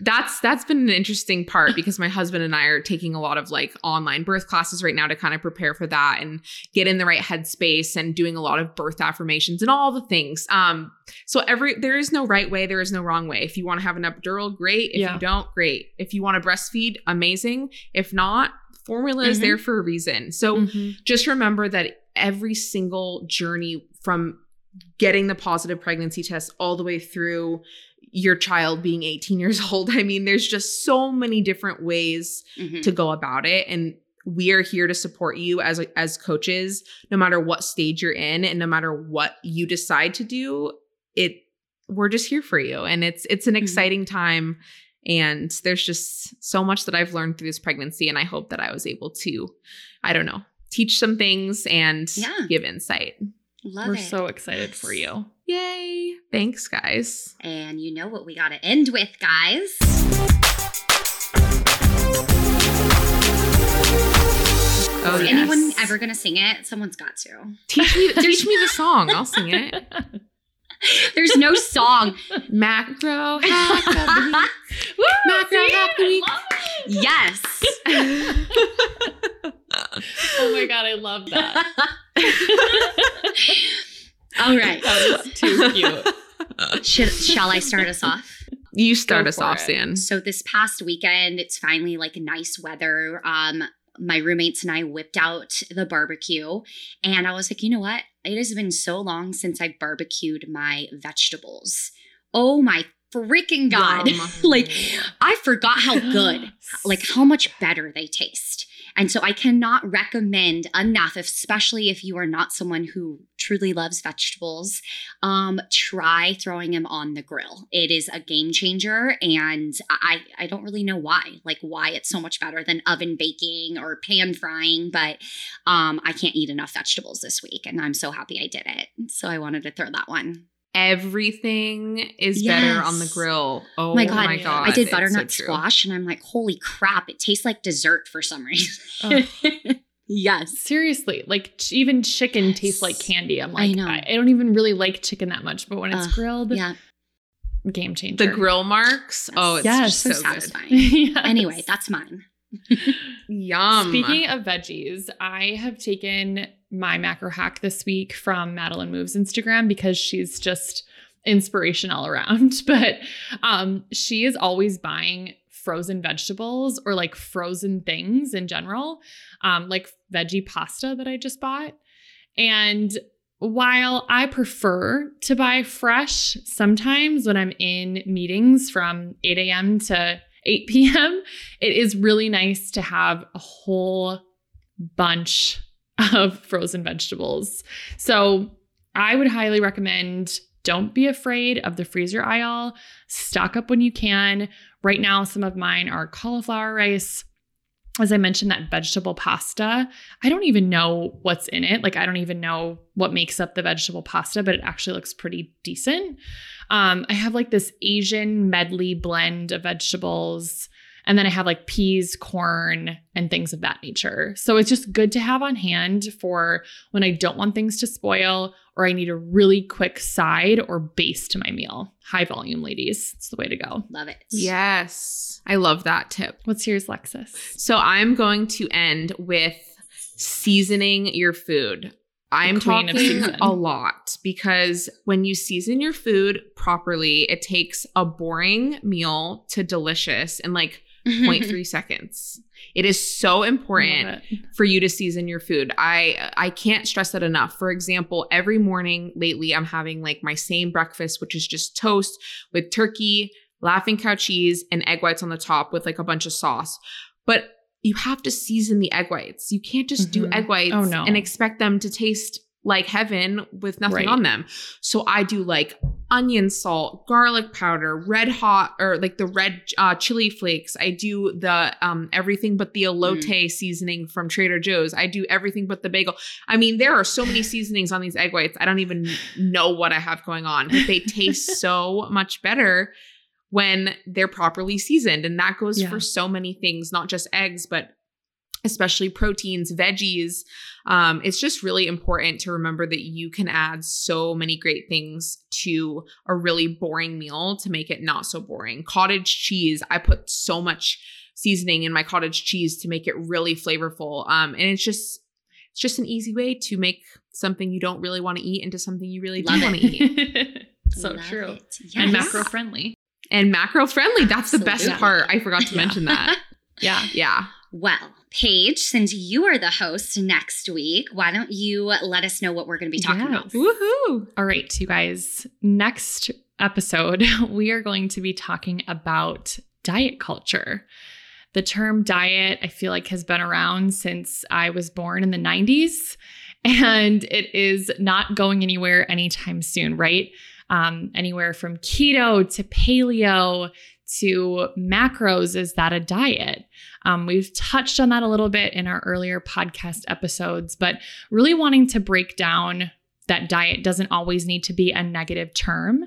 that's that's been an interesting part because my husband and I are taking a lot of like online birth classes right now to kind of prepare for that and get in the right headspace and doing a lot of birth affirmations and all the things. Um so every there is no right way, there is no wrong way. If you want to have an epidural, great. If Yeah. you don't, great. If you want to breastfeed, amazing. If not, formula is Mhm. there for a reason. So Mhm. just remember that every single journey from getting the positive pregnancy test all the way through your child being 18 years old. I mean, there's just so many different ways Mhm. to go about it and we are here to support you as as coaches no matter what stage you're in and no matter what you decide to do. It we're just here for you and it's it's an Mhm. exciting time and there's just so much that I've learned through this pregnancy and I hope that I was able to I don't know, teach some things and Yeah. give insight. Love We're it. so excited for you. Yay. Thanks guys. and you know what we got to end with, guys? Oh, Is yes. anyone ever going to sing it? Someone's got to. Teach me teach me the song. I'll sing it. There's no song. Macro hack of the week. Macro hack of the week. yes. Oh my god, I love that. All right. That is too cute. Should, shall I start us off? You start Go us off, it. San. So this past weekend, it's finally like nice weather. Um, my roommates and I whipped out the barbecue, and I was like, you know what? It has been so long since I barbecued my vegetables. Oh my freaking god! Like I forgot how good, like how much better they taste. And so I cannot recommend enough, especially if you are not someone who truly loves vegetables, um, try throwing them on the grill. It is a game changer. And I, I don't really know why, like why it's so much better than oven baking or pan frying, but um, I can't eat enough vegetables this week. And I'm so happy I did it. So I wanted to throw that one. Everything is better on the grill. Oh my my God, god. I did it's so butternut squash and I'm like, holy crap, it tastes like dessert for some reason. Ugh. yes. Seriously, like ch- even chicken tastes like candy. I'm I like, know. I, I don't even really like chicken that much, but when it's Ugh, grilled, Yeah. game changer. The grill marks. Oh, it's Yes. just So so, good. satisfying. Yes. Anyway, that's mine. Yum. Speaking of veggies, I have taken my macro hack this week from Madeline Moves Instagram because she's just inspiration all around. But um, she is always buying frozen vegetables or like frozen things in general, um, like veggie pasta that I just bought. And while I prefer to buy fresh, sometimes when I'm in meetings from 8 a.m. to 8 p.m., it is really nice to have a whole bunch of frozen vegetables. So I would highly recommend don't be afraid of the freezer aisle. Stock up when you can. Right now, some of mine are cauliflower rice. As I mentioned, that vegetable pasta. I don't even know what's in it. Like, I don't even know what makes up the vegetable pasta, but it actually looks pretty decent. Um, I have like this Asian medley blend of vegetables. And then I have like peas, corn, and things of that nature. So it's just good to have on hand for when I don't want things to spoil or I need a really quick side or base to my meal. High volume, ladies. It's the way to go. Love it. Yes. I love that tip. What's yours, Lexus? So I'm going to end with seasoning your food. I'm talking a lot because when you season your food properly, it takes a boring meal to delicious and like 0.3 seconds. It is so important for you to season your food. I I can't stress that enough. For example, every morning lately I'm having like my same breakfast which is just toast with turkey, laughing cow cheese and egg whites on the top with like a bunch of sauce. But you have to season the egg whites. You can't just do Mhm. egg whites Oh, no. and expect them to taste like heaven with nothing Right. on them. So I do like onion salt, garlic powder, red hot or like the red uh, chili flakes. I do the um everything but the elote Mm. seasoning from Trader Joe's. I do everything but the bagel. I mean, there are so many seasonings on these egg whites. I don't even know what I have going on, but they taste so much better when they're properly seasoned. And that goes Yeah. for so many things, not just eggs, but especially proteins, veggies. Um, it's just really important to remember that you can add so many great things to a really boring meal to make it not so boring. Cottage cheese, I put so much seasoning in my cottage cheese to make it really flavorful. Um, and it's just it's just an easy way to make something you don't really want to eat into something you really Love do want to eat. so Love true. it. And macro friendly. And macro friendly. That's the best part. I forgot to Yeah. mention that. Yeah. Yeah. Well, Paige, since you are the host next week, why don't you let us know what we're going to be talking Yes. about? Woohoo. All right, you guys. Next episode, we are going to be talking about diet culture. The term diet, I feel like, has been around since I was born in the 90s, and it is not going anywhere anytime soon, right? Um, anywhere from keto to paleo to macros. Is that a diet? Um, we've touched on that a little bit in our earlier podcast episodes, but really wanting to break down that diet doesn't always need to be a negative term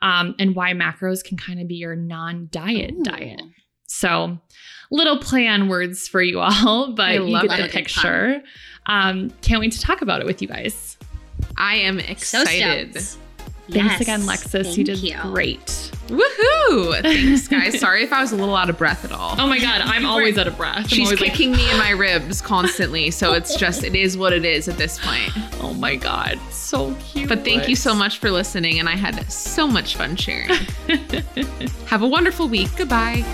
um, and why macros can kind of be your non-diet diet. So little play on words for you all but I you love get the Love a good picture. Um, can't wait to talk about it with you guys. I am So excited. thanks Yes. again lexus Thank you did you. great Woohoo. Thanks, guys. Sorry if I was a little out of breath at all. oh my god i'm always out of breath I'm She's always like, kicking me in my ribs constantly. So it's just, it is what it is at this point. oh my god so cute But thank you so much for listening. And I had so much fun sharing. Have a wonderful week. Goodbye.